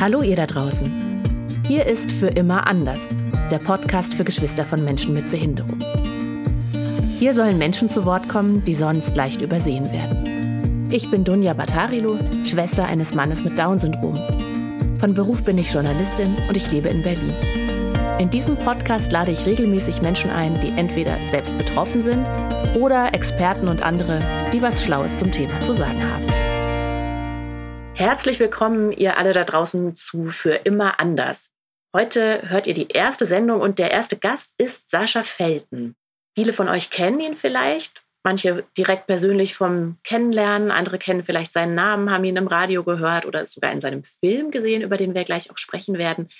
Hallo ihr da draußen. Hier ist Für immer anders, der Podcast für Geschwister von Menschen mit Behinderung. Hier sollen Menschen zu Wort kommen, die sonst leicht übersehen werden. Ich bin Dunja Batarilo, Schwester eines Mannes mit Down-Syndrom. Von Beruf bin ich Journalistin und ich lebe in Berlin. In diesem Podcast lade ich regelmäßig Menschen ein, die entweder selbst betroffen sind oder Experten und andere, die was Schlaues zum Thema zu sagen haben. Herzlich willkommen, ihr alle da draußen zu Für immer anders. Heute hört ihr die erste Sendung und der erste Gast ist Sascha Felten. Viele von euch kennen ihn vielleicht, manche direkt persönlich vom Kennenlernen, andere kennen vielleicht seinen Namen, haben ihn im Radio gehört oder sogar in seinem Film gesehen, über den wir gleich auch sprechen werden.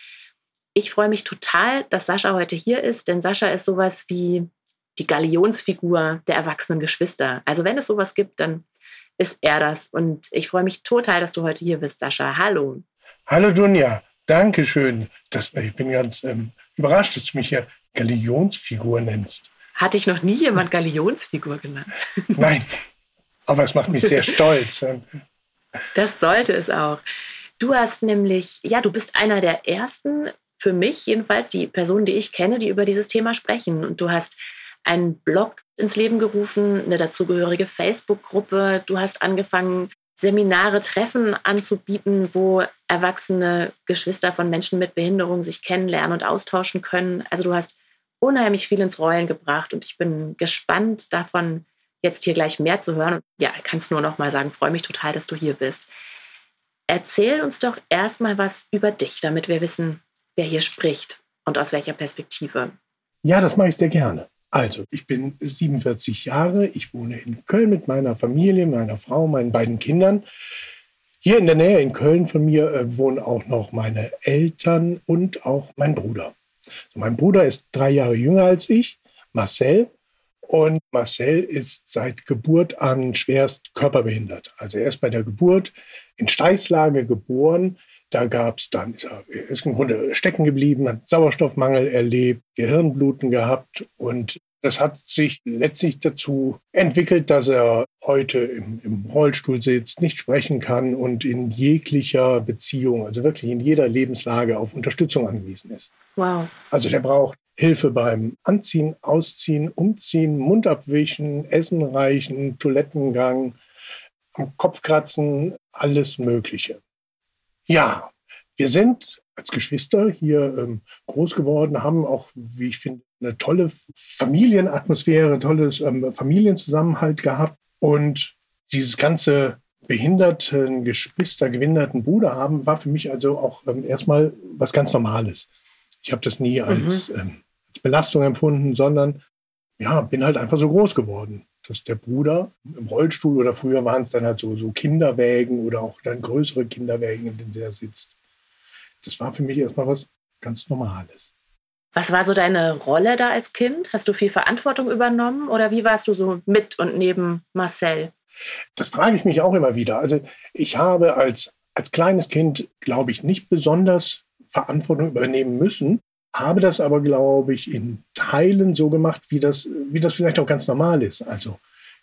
Ich freue mich total, dass Sascha heute hier ist, denn Sascha ist sowas wie die Galionsfigur der erwachsenen Geschwister. Also wenn es sowas gibt, dann ist er das. Und ich freue mich total, dass du heute hier bist, Sascha. Hallo. Hallo Dunja, danke schön. Das, ich bin ganz ähm, überrascht, dass du mich hier Galionsfigur nennst. Hatte ich noch nie jemand Galionsfigur genannt? Nein, aber es macht mich sehr stolz. Das sollte es auch. Du hast nämlich, ja, du bist einer der ersten, für mich jedenfalls, die Personen, die ich kenne, die über dieses Thema sprechen. Und du hast einen Blog ins Leben gerufen, eine dazugehörige Facebook-Gruppe. Du hast angefangen, Seminare, Treffen anzubieten, wo erwachsene Geschwister von Menschen mit Behinderung sich kennenlernen und austauschen können. Also du hast unheimlich viel ins Rollen gebracht und ich bin gespannt davon, jetzt hier gleich mehr zu hören. Und ja, kannst nur noch mal sagen, freue mich total, dass du hier bist. Erzähl uns doch erstmal was über dich, damit wir wissen, wer hier spricht und aus welcher Perspektive. Ja, das mache ich sehr gerne. Also, ich bin 47 Jahre, ich wohne in Köln mit meiner Familie, meiner Frau, meinen beiden Kindern. Hier in der Nähe in Köln von mir äh, wohnen auch noch meine Eltern und auch mein Bruder. So, mein Bruder ist drei Jahre jünger als ich, Marcel. Und Marcel ist seit Geburt an schwerst körperbehindert. Also er ist bei der Geburt in Steißlage geboren. Da gab es dann, er ist im Grunde stecken geblieben, hat Sauerstoffmangel erlebt, Gehirnbluten gehabt und das hat sich letztlich dazu entwickelt, dass er heute im, im, Rollstuhl sitzt, nicht sprechen kann und in jeglicher Beziehung, also wirklich in jeder Lebenslage auf Unterstützung angewiesen ist. Wow. Also der braucht Hilfe beim Anziehen, Ausziehen, Umziehen, Mund abwischen, Essen reichen, Toilettengang, am Kopf kratzen, alles Mögliche. Ja, wir sind als Geschwister hier ähm, groß geworden, haben auch, wie ich finde, eine tolle Familienatmosphäre, tolles ähm, Familienzusammenhalt gehabt. Und dieses ganze behinderten Geschwister, gewinnterten Bruder haben, war für mich also auch ähm, erstmal was ganz Normales. Ich habe das nie als, mhm. ähm, als Belastung empfunden, sondern ja, bin halt einfach so groß geworden dass der Bruder im Rollstuhl oder früher waren es dann halt so, so Kinderwägen oder auch dann größere Kinderwägen, in denen der sitzt. Das war für mich erstmal was ganz Normales. Was war so deine Rolle da als Kind? Hast du viel Verantwortung übernommen oder wie warst du so mit und neben Marcel? Das frage ich mich auch immer wieder. Also ich habe als, als kleines Kind, glaube ich, nicht besonders Verantwortung übernehmen müssen, habe das aber, glaube ich, in Teilen so gemacht, wie das, wie das vielleicht auch ganz normal ist. Also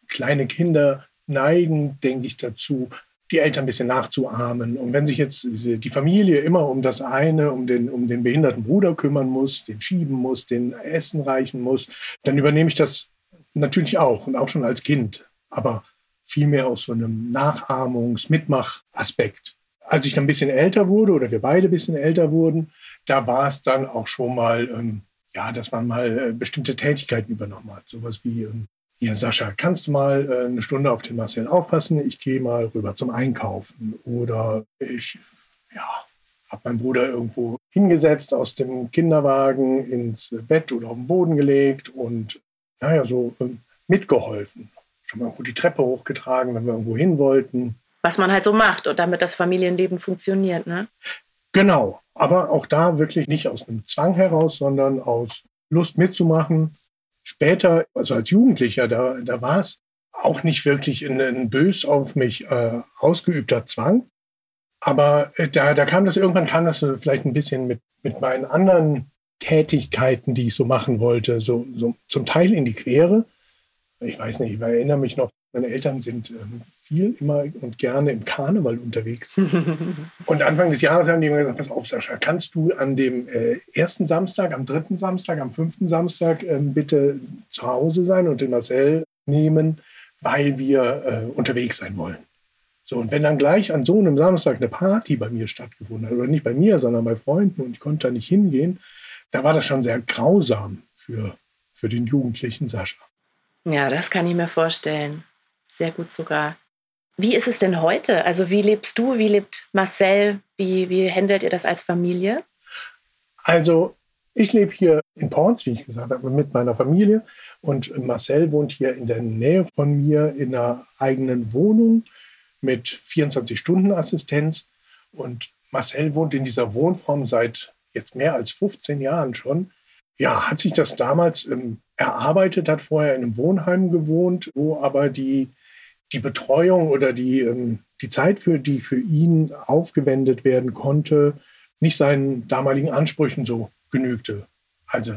kleine Kinder neigen, denke ich, dazu, die Eltern ein bisschen nachzuahmen. Und wenn sich jetzt die Familie immer um das eine, um den, um den behinderten Bruder kümmern muss, den schieben muss, den Essen reichen muss, dann übernehme ich das natürlich auch und auch schon als Kind. Aber vielmehr aus so einem Nachahmungs-, Mitmachaspekt. Als ich dann ein bisschen älter wurde oder wir beide ein bisschen älter wurden, da war es dann auch schon mal, ähm, ja, dass man mal äh, bestimmte Tätigkeiten übernommen hat. Sowas wie, ähm, hier Sascha, kannst du mal äh, eine Stunde auf den Marcel aufpassen? Ich gehe mal rüber zum Einkaufen. Oder ich, ja, habe meinen Bruder irgendwo hingesetzt, aus dem Kinderwagen ins Bett oder auf den Boden gelegt und, naja, so ähm, mitgeholfen. Schon mal irgendwo die Treppe hochgetragen, wenn wir irgendwo hin wollten. Was man halt so macht und damit das Familienleben funktioniert, ne? Genau, aber auch da wirklich nicht aus einem Zwang heraus, sondern aus Lust mitzumachen. Später, also als Jugendlicher, da, da war es auch nicht wirklich ein, ein bös auf mich äh, ausgeübter Zwang. Aber äh, da, da kam das irgendwann kam das vielleicht ein bisschen mit, mit meinen anderen Tätigkeiten, die ich so machen wollte, so, so zum Teil in die Quere. Ich weiß nicht, ich erinnere mich noch, Meine Eltern sind ähm, viel immer und gerne im Karneval unterwegs. und Anfang des Jahres haben die mir gesagt, pass auf, Sascha, kannst du an dem äh, ersten Samstag, am dritten Samstag, am fünften Samstag äh, bitte zu Hause sein und den Marcel nehmen, weil wir äh, unterwegs sein wollen. So, und wenn dann gleich an so einem Samstag eine Party bei mir stattgefunden hat, oder nicht bei mir, sondern bei Freunden und ich konnte da nicht hingehen, da war das schon sehr grausam für, für den jugendlichen Sascha. Ja, das kann ich mir vorstellen. Sehr gut sogar. Wie ist es denn heute? Also wie lebst du, wie lebt Marcel, wie, wie handelt ihr das als Familie? Also ich lebe hier in Porns, wie ich gesagt habe, mit meiner Familie. Und Marcel wohnt hier in der Nähe von mir in einer eigenen Wohnung mit 24-Stunden-Assistenz. Und Marcel wohnt in dieser Wohnform seit jetzt mehr als 15 Jahren schon. Ja, hat sich das damals ähm, erarbeitet, hat vorher in einem Wohnheim gewohnt, wo aber die, die Betreuung oder die, ähm, die Zeit, für die für ihn aufgewendet werden konnte, nicht seinen damaligen Ansprüchen so genügte. Also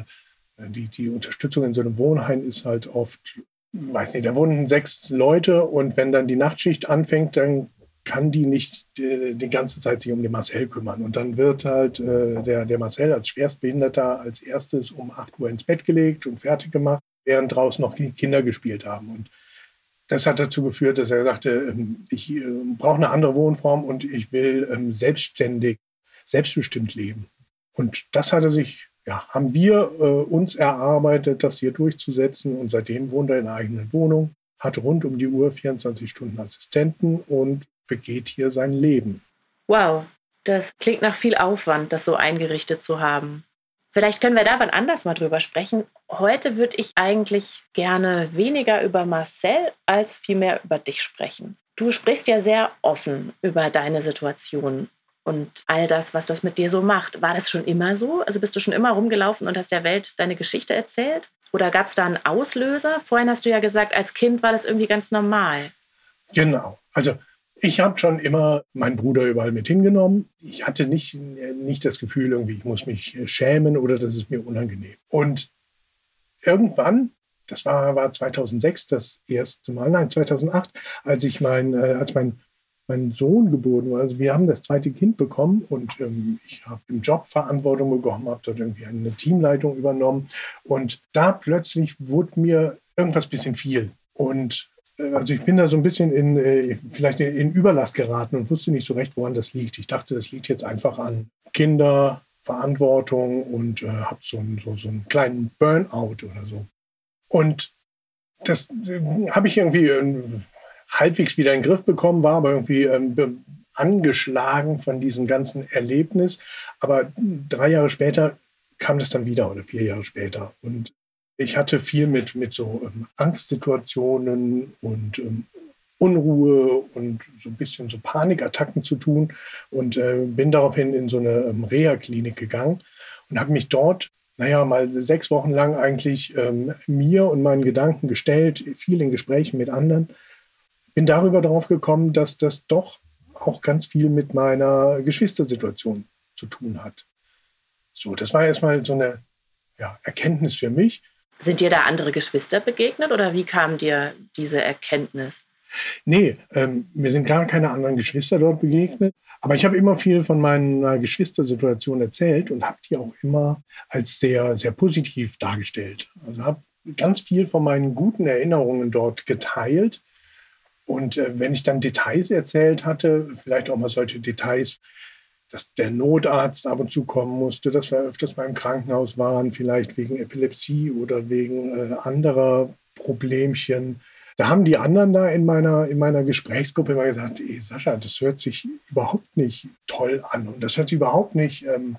äh, die, die Unterstützung in so einem Wohnheim ist halt oft weiß nicht, da wohnen sechs Leute und wenn dann die Nachtschicht anfängt, dann kann die nicht die, die ganze Zeit sich um den Marcel kümmern. Und dann wird halt äh, der, der Marcel als Schwerstbehinderter als erstes um 8 Uhr ins Bett gelegt und fertig gemacht, während draußen noch die Kinder gespielt haben. Und das hat dazu geführt, dass er sagte, ähm, ich äh, brauche eine andere Wohnform und ich will ähm, selbstständig, selbstbestimmt leben. Und das hat er sich ja, haben wir äh, uns erarbeitet, das hier durchzusetzen. Und seitdem wohnt er in einer eigenen Wohnung, hat rund um die Uhr 24 Stunden Assistenten und begeht hier sein Leben. Wow, das klingt nach viel Aufwand, das so eingerichtet zu haben. Vielleicht können wir da wann anders mal drüber sprechen. Heute würde ich eigentlich gerne weniger über Marcel als vielmehr über dich sprechen. Du sprichst ja sehr offen über deine Situation und all das, was das mit dir so macht. War das schon immer so? Also bist du schon immer rumgelaufen und hast der Welt deine Geschichte erzählt? Oder gab es da einen Auslöser? Vorhin hast du ja gesagt, als Kind war das irgendwie ganz normal. Genau. Also ich habe schon immer meinen Bruder überall mit hingenommen. Ich hatte nicht, nicht das Gefühl, irgendwie, ich muss mich schämen oder das ist mir unangenehm. Und irgendwann, das war, war 2006 das erste Mal, nein, 2008, als ich mein, äh, als mein mein Sohn geboren wurde. Also wir haben das zweite Kind bekommen und ähm, ich habe im Job Verantwortung bekommen, habe dort irgendwie eine Teamleitung übernommen und da plötzlich wurde mir irgendwas ein bisschen viel und äh, also ich bin da so ein bisschen in äh, vielleicht in Überlast geraten und wusste nicht so recht, woran das liegt. Ich dachte, das liegt jetzt einfach an Kinder, Verantwortung und äh, habe so, einen, so, so einen kleinen Burnout oder so. Und das äh, habe ich irgendwie äh, halbwegs wieder in den Griff bekommen, war aber irgendwie ähm, angeschlagen von diesem ganzen Erlebnis. Aber drei Jahre später kam das dann wieder oder vier Jahre später. Und ich hatte viel mit, mit so ähm, Angstsituationen und ähm, Unruhe und so ein bisschen so Panikattacken zu tun und äh, bin daraufhin in so eine ähm, Reha-Klinik gegangen und habe mich dort, naja, mal sechs Wochen lang eigentlich ähm, mir und meinen Gedanken gestellt, viel in Gesprächen mit anderen bin darüber darauf gekommen, dass das doch auch ganz viel mit meiner Geschwistersituation zu tun hat. So, das war erstmal so eine ja, Erkenntnis für mich. Sind dir da andere Geschwister begegnet oder wie kam dir diese Erkenntnis? Nee, ähm, mir sind gar keine anderen Geschwister dort begegnet. Aber ich habe immer viel von meiner Geschwistersituation erzählt und habe die auch immer als sehr, sehr positiv dargestellt. Also habe ganz viel von meinen guten Erinnerungen dort geteilt und äh, wenn ich dann Details erzählt hatte, vielleicht auch mal solche Details, dass der Notarzt ab und zu kommen musste, dass wir öfters mal im Krankenhaus waren, vielleicht wegen Epilepsie oder wegen äh, anderer Problemchen. Da haben die anderen da in meiner, in meiner Gesprächsgruppe immer gesagt, ey, Sascha, das hört sich überhaupt nicht toll an und das hört sich überhaupt nicht ähm,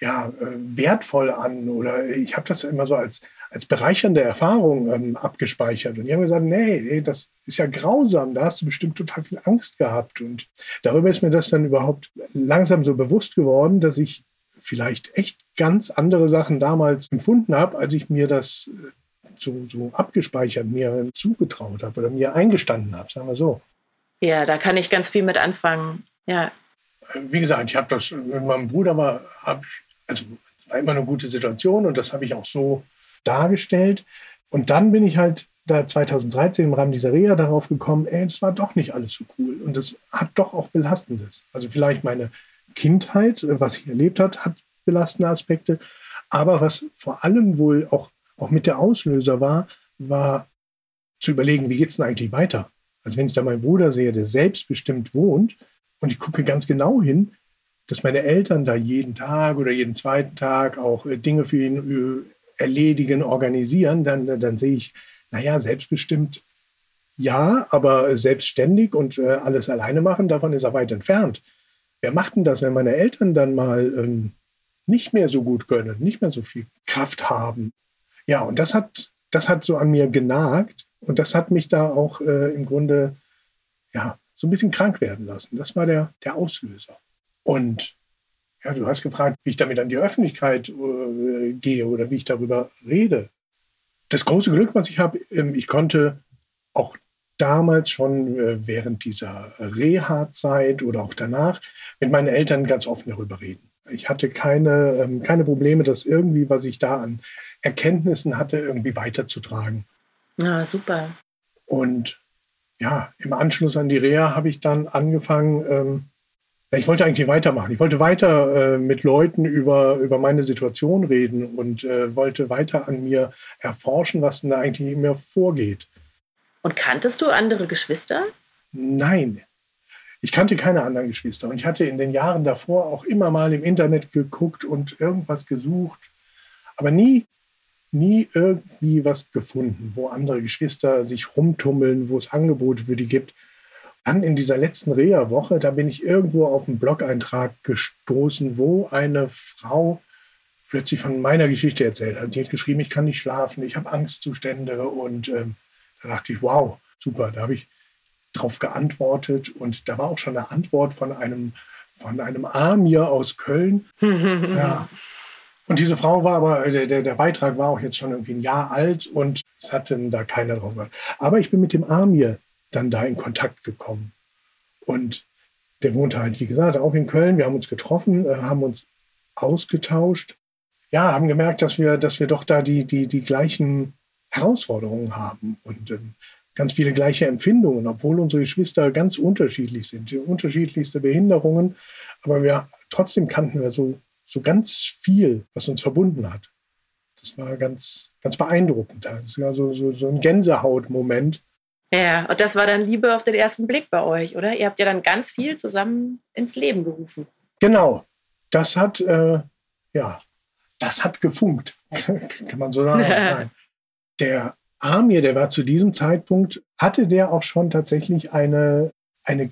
ja, äh, wertvoll an. Oder ich habe das immer so als, als bereichernde Erfahrung ähm, abgespeichert. Und die haben gesagt, nee, nee, das ist ja grausam, da hast du bestimmt total viel Angst gehabt. Und darüber ist mir das dann überhaupt langsam so bewusst geworden, dass ich vielleicht echt ganz andere Sachen damals empfunden habe, als ich mir das äh, so, so abgespeichert, mir zugetraut habe oder mir eingestanden habe, sagen wir so. Ja, da kann ich ganz viel mit anfangen. Ja. Wie gesagt, ich habe das mit meinem Bruder mal, also war immer eine gute Situation und das habe ich auch so dargestellt. Und dann bin ich halt da 2013 im Rahmen dieser Reha darauf gekommen, ey, das war doch nicht alles so cool. Und das hat doch auch Belastendes. Also vielleicht meine Kindheit, was ich erlebt hat, hat belastende Aspekte. Aber was vor allem wohl auch, auch mit der Auslöser war, war zu überlegen, wie geht es denn eigentlich weiter? Also wenn ich da meinen Bruder sehe, der selbstbestimmt wohnt und ich gucke ganz genau hin, dass meine Eltern da jeden Tag oder jeden zweiten Tag auch äh, Dinge für ihn äh, erledigen, organisieren, dann, dann sehe ich, naja, selbstbestimmt ja, aber selbstständig und äh, alles alleine machen, davon ist er weit entfernt. Wer macht denn das, wenn meine Eltern dann mal ähm, nicht mehr so gut können, nicht mehr so viel Kraft haben? Ja, und das hat, das hat so an mir genagt und das hat mich da auch äh, im Grunde ja, so ein bisschen krank werden lassen. Das war der, der Auslöser. Und ja, du hast gefragt, wie ich damit an die Öffentlichkeit äh, gehe oder wie ich darüber rede. Das große Glück, was ich habe, ähm, ich konnte auch damals schon äh, während dieser Reha-Zeit oder auch danach mit meinen Eltern ganz offen darüber reden. Ich hatte keine, ähm, keine Probleme, das irgendwie, was ich da an Erkenntnissen hatte, irgendwie weiterzutragen. Ja, super. Und ja, im Anschluss an die Reha habe ich dann angefangen, ähm, ich wollte eigentlich weitermachen. Ich wollte weiter äh, mit Leuten über, über meine Situation reden und äh, wollte weiter an mir erforschen, was denn da eigentlich in mir vorgeht. Und kanntest du andere Geschwister? Nein. Ich kannte keine anderen Geschwister. Und ich hatte in den Jahren davor auch immer mal im Internet geguckt und irgendwas gesucht, aber nie, nie irgendwie was gefunden, wo andere Geschwister sich rumtummeln, wo es Angebote für die gibt. Dann in dieser letzten Reha-Woche, da bin ich irgendwo auf einen Blog-Eintrag gestoßen, wo eine Frau plötzlich von meiner Geschichte erzählt hat. Die hat geschrieben, ich kann nicht schlafen, ich habe Angstzustände. Und ähm, da dachte ich, wow, super. Da habe ich drauf geantwortet. Und da war auch schon eine Antwort von einem, von einem Amir aus Köln. ja. Und diese Frau war aber, der, der, Beitrag war auch jetzt schon irgendwie ein Jahr alt und es hatte da keiner drauf gehört. Aber ich bin mit dem Amir dann da in Kontakt gekommen. Und der wohnte halt, wie gesagt, auch in Köln. Wir haben uns getroffen, äh, haben uns ausgetauscht. Ja, haben gemerkt, dass wir, dass wir doch da die, die, die gleichen Herausforderungen haben und ähm, ganz viele gleiche Empfindungen, obwohl unsere Geschwister ganz unterschiedlich sind, unterschiedlichste Behinderungen. Aber wir trotzdem kannten wir so, so ganz viel, was uns verbunden hat. Das war ganz, ganz beeindruckend. Das war so, so, so ein Gänsehautmoment. Ja, und das war dann Liebe auf den ersten Blick bei euch, oder? Ihr habt ja dann ganz viel zusammen ins Leben gerufen. Genau. Das hat, äh, ja, das hat gefunkt, kann man so sagen. Nein. Der Amir, der war zu diesem Zeitpunkt, hatte der auch schon tatsächlich eine, eine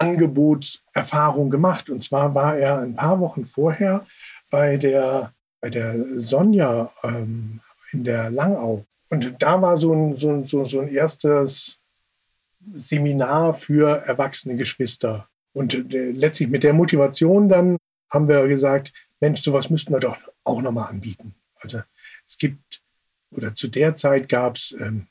Geschwisterangebotserfahrung gemacht. Und zwar war er ein paar Wochen vorher bei der, bei der Sonja ähm, in der Langau und da war so ein, so so, so ein erstes Seminar für erwachsene Geschwister. Und äh, letztlich mit der Motivation dann haben wir gesagt, Mensch, sowas müssten wir doch auch nochmal anbieten. Also es gibt, oder zu der Zeit gab es ähm,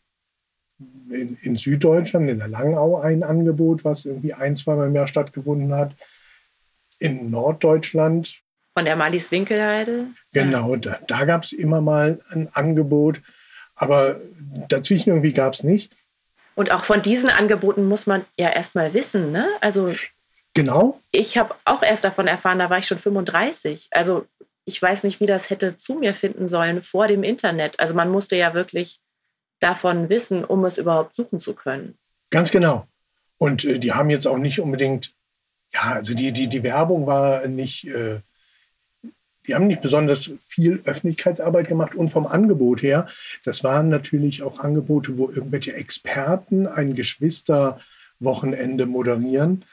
in, in, Süddeutschland, in der Langau, ein Angebot, was irgendwie ein, zweimal im Jahr stattgefunden hat. In Norddeutschland. Von der Malis Winkelheide? Genau, da, da gab es immer mal ein Angebot. Aber dazwischen irgendwie gab es nicht. Und auch von diesen Angeboten muss man ja erstmal wissen, ne? Also genau. Ich habe auch erst davon erfahren, da war ich schon 35. Also ich weiß nicht, wie das hätte zu mir finden sollen vor dem Internet. Also man musste ja wirklich davon wissen, um es überhaupt suchen zu können. Ganz genau. Und äh, die haben jetzt auch nicht unbedingt, ja, also die, die, die Werbung war nicht äh, die haben nicht besonders viel Öffentlichkeitsarbeit gemacht und vom Angebot her, das waren natürlich auch Angebote, wo irgendwelche Experten ein Geschwisterwochenende moderieren.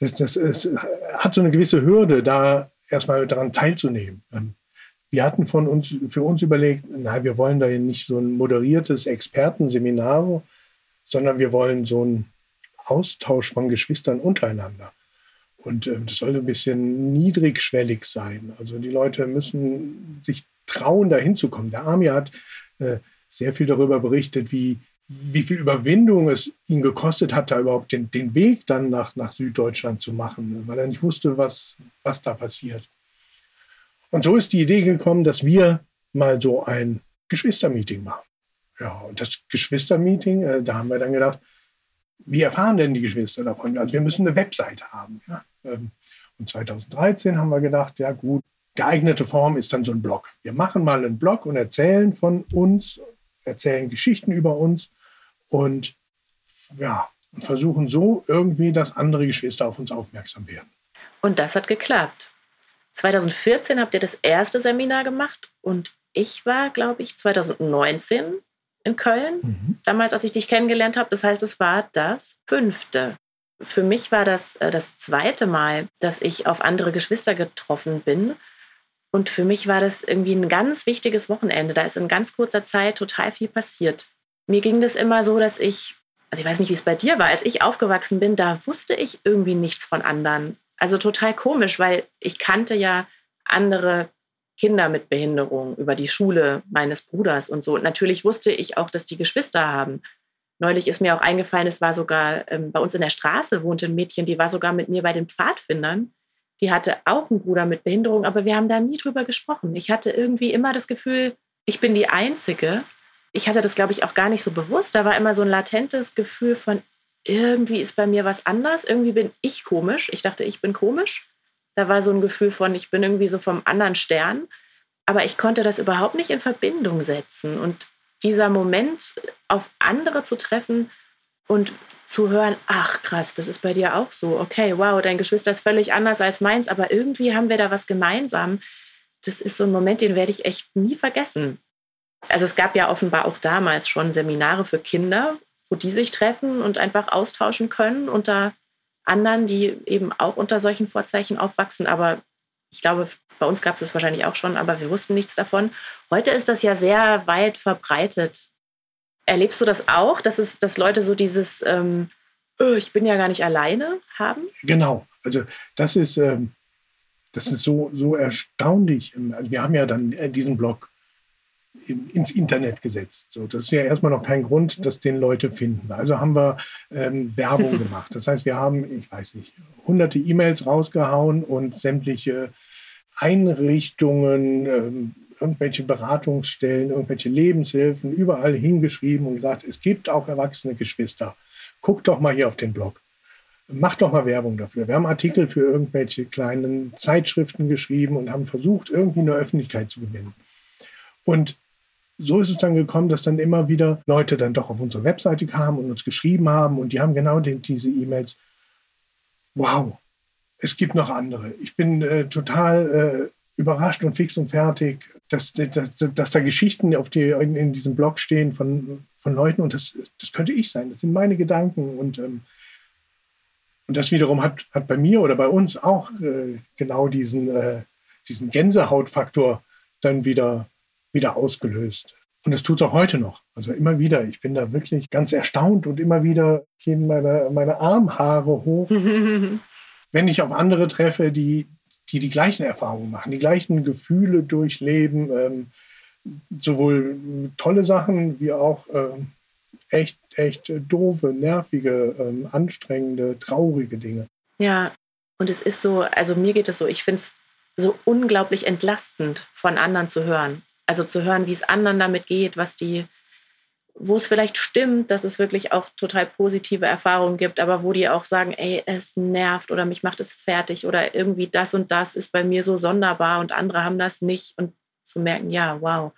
Das, das, das hat so eine gewisse Hürde, da erstmal daran teilzunehmen. Ähm, wir hatten von uns, für uns überlegt, na, wir wollen da nicht so ein moderiertes Expertenseminar, sondern wir wollen so einen Austausch von Geschwistern untereinander. Und äh, das sollte ein bisschen niedrigschwellig sein. Also die Leute müssen sich trauen, da hinzukommen. Der Army hat äh, sehr viel darüber berichtet, wie, wie viel Überwindung es ihn gekostet hat, da überhaupt den, den Weg dann nach, nach Süddeutschland zu machen, weil er nicht wusste, was, was da passiert. Und so ist die Idee gekommen, dass wir mal so ein Geschwistermeeting machen. Ja, und das Geschwistermeeting, äh, da haben wir dann gedacht, wie erfahren denn die Geschwister davon? Also wir müssen eine Webseite haben. Ja? Ähm, und 2013 haben wir gedacht, ja gut, geeignete Form ist dann so ein Blog. Wir machen mal einen Blog und erzählen von uns, erzählen Geschichten über uns und ja, und versuchen so irgendwie, dass andere Geschwister auf uns aufmerksam werden. Und das hat geklappt. 2014 habt ihr das erste Seminar gemacht und ich war, glaube ich, 2019 in Köln, mhm. damals, als ich dich kennengelernt habe. Das heißt, es war das fünfte. Für mich war das äh, das zweite Mal, dass ich auf andere Geschwister getroffen bin. Und für mich war das irgendwie ein ganz wichtiges Wochenende. Da ist in ganz kurzer Zeit total viel passiert. Mir ging das immer so, dass ich, also ich weiß nicht, wie es bei dir war, als ich aufgewachsen bin, da wusste ich irgendwie nichts von anderen. Also total komisch, weil ich kannte ja andere Kinder mit Behinderung über die Schule meines Bruders und so. Und natürlich wusste ich auch, dass die Geschwister haben. Neulich ist mir auch eingefallen, es war sogar ähm, bei uns in der Straße wohnte ein Mädchen, die war sogar mit mir bei den Pfadfindern. Die hatte auch einen Bruder mit Behinderung, aber wir haben da nie drüber gesprochen. Ich hatte irgendwie immer das Gefühl, ich bin die Einzige. Ich hatte das, glaube ich, auch gar nicht so bewusst. Da war immer so ein latentes Gefühl von, irgendwie ist bei mir was anders, irgendwie bin ich komisch. Ich dachte, ich bin komisch. Da war so ein Gefühl von, ich bin irgendwie so vom anderen Stern. Aber ich konnte das überhaupt nicht in Verbindung setzen. Und dieser Moment, auf andere zu treffen und zu hören, ach krass, das ist bei dir auch so. Okay, wow, dein Geschwister ist völlig anders als meins, aber irgendwie haben wir da was gemeinsam. Das ist so ein Moment, den werde ich echt nie vergessen. Also es gab ja offenbar auch damals schon Seminare für Kinder, wo die sich treffen und einfach austauschen können unter anderen, die eben auch unter solchen Vorzeichen aufwachsen. Aber ich glaube, bei uns gab es das wahrscheinlich auch schon, aber wir wussten nichts davon. Heute ist das ja sehr weit verbreitet. Erlebst du das auch, dass, es, dass Leute so dieses, ähm, oh, ich bin ja gar nicht alleine haben? Genau. Also das ist, ähm, das ist so, so erstaunlich. Also wir haben ja dann äh, diesen Blog ins Internet gesetzt. So, das ist ja erstmal noch kein Grund, dass den Leute finden. Also haben wir ähm, Werbung gemacht. Das heißt, wir haben, ich weiß nicht, hunderte E-Mails rausgehauen und sämtliche Einrichtungen, ähm, irgendwelche Beratungsstellen, irgendwelche Lebenshilfen überall hingeschrieben und gesagt, es gibt auch erwachsene Geschwister. Guckt doch mal hier auf den Blog. Macht doch mal Werbung dafür. Wir haben Artikel für irgendwelche kleinen Zeitschriften geschrieben und haben versucht, irgendwie eine Öffentlichkeit zu gewinnen. Und so ist es dann gekommen, dass dann immer wieder Leute dann doch auf unsere Webseite kamen und uns geschrieben haben und die haben genau den, diese E-Mails. Wow, es gibt noch andere. Ich bin äh, total äh, überrascht und fix und fertig, dass, dass, dass da Geschichten auf die, in, in, diesem Blog stehen von, von Leuten und das, das könnte ich sein. Das sind meine Gedanken und, ähm, und das wiederum hat, hat bei mir oder bei uns auch äh, genau diesen, äh, diesen Gänsehautfaktor dann wieder wieder ausgelöst. Und das tut es auch heute noch. Also immer wieder. Ich bin da wirklich ganz erstaunt und immer wieder gehen meine, meine Armhaare hoch, wenn ich auf andere treffe, die, die die gleichen Erfahrungen machen, die gleichen Gefühle durchleben. Ähm, sowohl tolle Sachen wie auch ähm, echt, echt doofe, nervige, ähm, anstrengende, traurige Dinge. Ja, und es ist so, also mir geht es so, ich finde es so unglaublich entlastend, von anderen zu hören. Also zu hören, wie es anderen damit geht, was die, wo es vielleicht stimmt, dass es wirklich auch total positive Erfahrungen gibt, aber wo die auch sagen, ey, es nervt oder mich macht es fertig oder irgendwie das und das ist bei mir so sonderbar und andere haben das nicht und zu merken, ja, wow.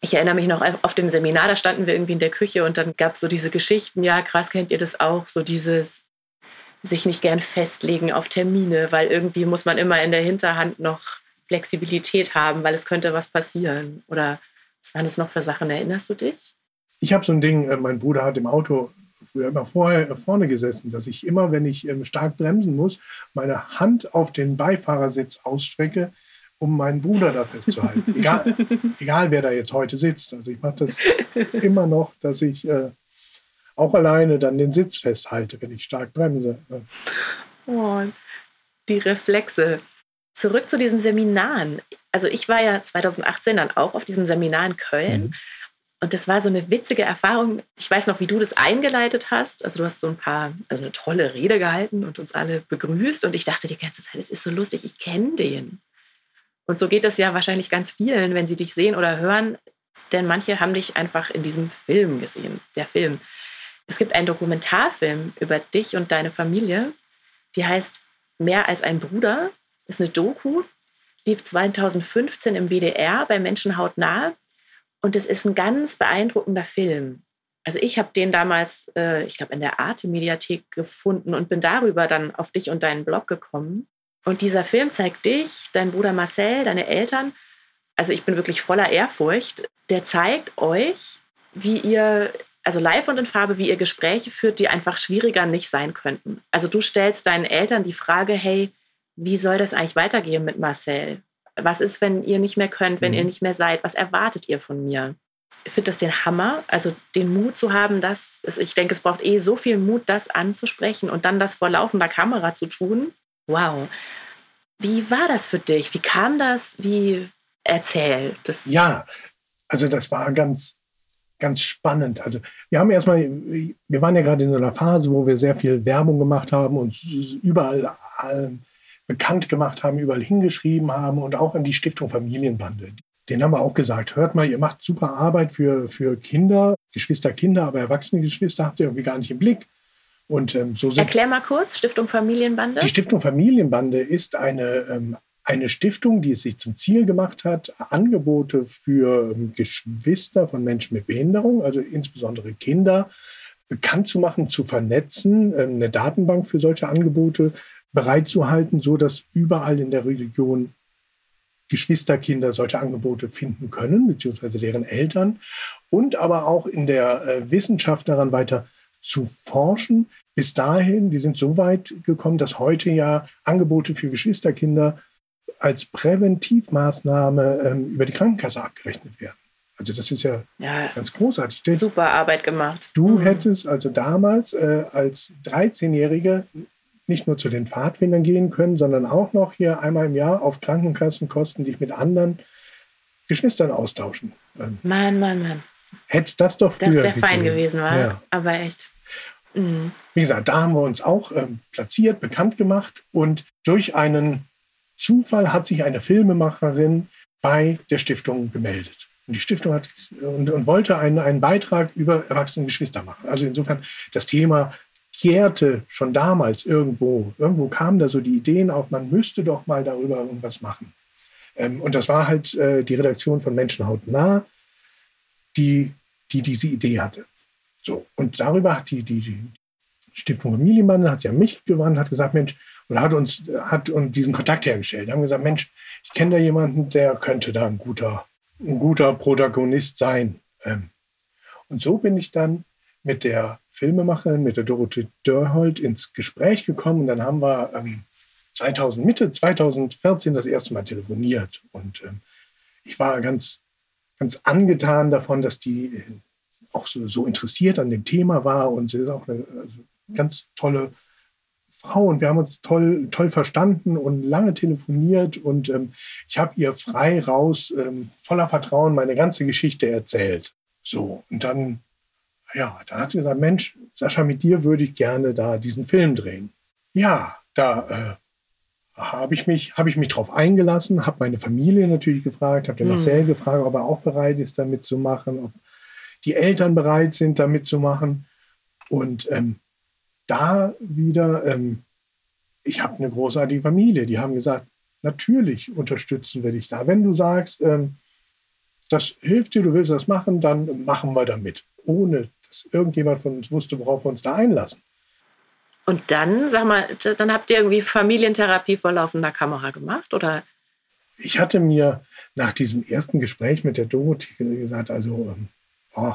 Ich erinnere mich noch auf dem Seminar, da standen wir irgendwie in der Küche und dann gab es so diese Geschichten, ja, krass, kennt ihr das auch, so dieses sich nicht gern festlegen auf Termine, weil irgendwie muss man immer in der Hinterhand noch Flexibilität haben, weil es könnte was passieren? Oder was waren das noch für Sachen? Erinnerst du dich? Ich habe so ein Ding, äh, mein Bruder hat im Auto früher immer vorher vorne gesessen, dass ich immer, wenn ich ähm, stark bremsen muss, meine Hand auf den Beifahrersitz ausstrecke, um meinen Bruder da festzuhalten. egal, egal, wer da jetzt heute sitzt. Also ich mache das immer noch, dass ich äh, auch alleine dann den Sitz festhalte, wenn ich stark bremse. Oh, die Reflexe. Zurück zu diesen Seminaren. Also ich war ja 2018 dann auch auf diesem Seminar in Köln. Mhm. Und das war so eine witzige Erfahrung. Ich weiß noch, wie du das eingeleitet hast. Also du hast so ein paar, also eine tolle Rede gehalten und uns alle begrüßt. Und ich dachte die ganze Zeit, es ist so lustig, ich kenne den. Und so geht es ja wahrscheinlich ganz vielen, wenn sie dich sehen oder hören. denn manche haben dich einfach in diesem Film gesehen, der Film. Es gibt einen Dokumentarfilm über dich und deine Familie, die heißt Mehr als ein Bruder, ist eine Doku, lief 2015 im WDR bei Menschenhaut nahe und es ist ein ganz beeindruckender Film. Also ich habe den damals, äh, ich glaube, in der Arte-Mediathek gefunden und bin darüber dann auf dich und deinen Blog gekommen. Und dieser Film zeigt dich, dein Bruder Marcel, deine Eltern. Also ich bin wirklich voller Ehrfurcht. Der zeigt euch, wie ihr, also live und in Farbe, wie ihr Gespräche führt, die einfach schwieriger nicht sein könnten. Also du stellst deinen Eltern die Frage, hey, wie soll das eigentlich weitergehen mit Marcel? Was ist, wenn ihr nicht mehr könnt, wenn mhm. ihr nicht mehr seid? Was erwartet ihr von mir? Ich finde das den Hammer, also den Mut zu haben, das, ich denke, es braucht eh so viel Mut, das anzusprechen und dann das vor laufender Kamera zu tun. Wow. Wie war das für dich? Wie kam das? Wie erzählt? Das ja, also das war ganz, ganz spannend. Also wir haben erstmal, wir waren ja gerade in so einer Phase, wo wir sehr viel Werbung gemacht haben und überall bekannt gemacht haben, überall hingeschrieben haben und auch an die Stiftung Familienbande. Den haben wir auch gesagt, hört mal, ihr macht super Arbeit für, für Kinder, Geschwister, Kinder, aber erwachsene Geschwister habt ihr irgendwie gar nicht im Blick. Und, ähm, so Erklär mal kurz, Stiftung Familienbande. Die Stiftung Familienbande ist eine, ähm, eine Stiftung, die es sich zum Ziel gemacht hat, Angebote für ähm, Geschwister von Menschen mit Behinderung, also insbesondere Kinder, bekannt zu machen, zu vernetzen, ähm, eine Datenbank für solche Angebote bereitzuhalten, so dass überall in der Region Geschwisterkinder solche Angebote finden können, beziehungsweise deren Eltern, und aber auch in der äh, Wissenschaft daran weiter zu forschen. Bis dahin, die sind so weit gekommen, dass heute ja Angebote für Geschwisterkinder als Präventivmaßnahme ähm, über die Krankenkasse abgerechnet werden. Also das ist ja, ja ganz großartig. Super Arbeit gemacht. Du mhm. hättest also damals äh, als 13-Jährige nicht nur zu den Pfadfindern gehen können, sondern auch noch hier einmal im Jahr auf Krankenkassenkosten dich mit anderen Geschwistern austauschen. Ähm, Mann, Mann, Mann. Hättest das doch früher Das wäre fein gewesen, war. Ja. Aber echt. Mhm. Wie gesagt, da haben wir uns auch ähm, platziert, bekannt gemacht und durch einen Zufall hat sich eine Filmemacherin bei der Stiftung gemeldet. Und die Stiftung hat und, und wollte einen, einen Beitrag über erwachsene Geschwister machen. Also insofern das Thema kehrte schon damals irgendwo. Irgendwo kamen da so die Ideen auf, man müsste doch mal darüber irgendwas machen. Ähm, und das war halt äh, die Redaktion von Menschenhaut nah, die, die diese Idee hatte. So, und darüber hat die, die, die Stiftung Familienmann, hat ja mich gewandt, hat gesagt, Mensch, oder hat uns, hat uns diesen Kontakt hergestellt. Wir haben gesagt, Mensch, ich kenne da jemanden, der könnte da ein guter, ein guter Protagonist sein. Ähm, und so bin ich dann mit der Filmemacherin, mit der Dorothee Dörhold ins Gespräch gekommen. Und dann haben wir ähm, 2000, Mitte 2014 das erste Mal telefoniert. Und ähm, ich war ganz, ganz angetan davon, dass die äh, auch so, so, interessiert an dem Thema war. Und sie ist auch eine also ganz tolle Frau. Und wir haben uns toll, toll verstanden und lange telefoniert. Und ähm, ich habe ihr frei raus, ähm, voller Vertrauen, meine ganze Geschichte erzählt. So, und dann ja, dann hat sie gesagt, Mensch, Sascha, mit dir würde ich gerne da diesen Film drehen. Ja, da äh, habe ich mich, habe ich mich drauf eingelassen, habe meine Familie natürlich gefragt, habe den mhm. Marcel gefragt, ob er auch bereit ist, da mitzumachen, ob die Eltern bereit sind, da mitzumachen. Und ähm, da wieder, ähm, ich habe eine großartige Familie, die haben gesagt, natürlich unterstützen wir dich da. Wenn du sagst, ähm, das hilft dir, du willst das machen, dann machen wir damit. Ohne dass irgendjemand von uns wusste, worauf wir uns da einlassen. Und dann, sag mal, dann habt ihr irgendwie Familientherapie vor laufender Kamera gemacht, oder? Ich hatte mir nach diesem ersten Gespräch mit der Dorothee gesagt, also, oh,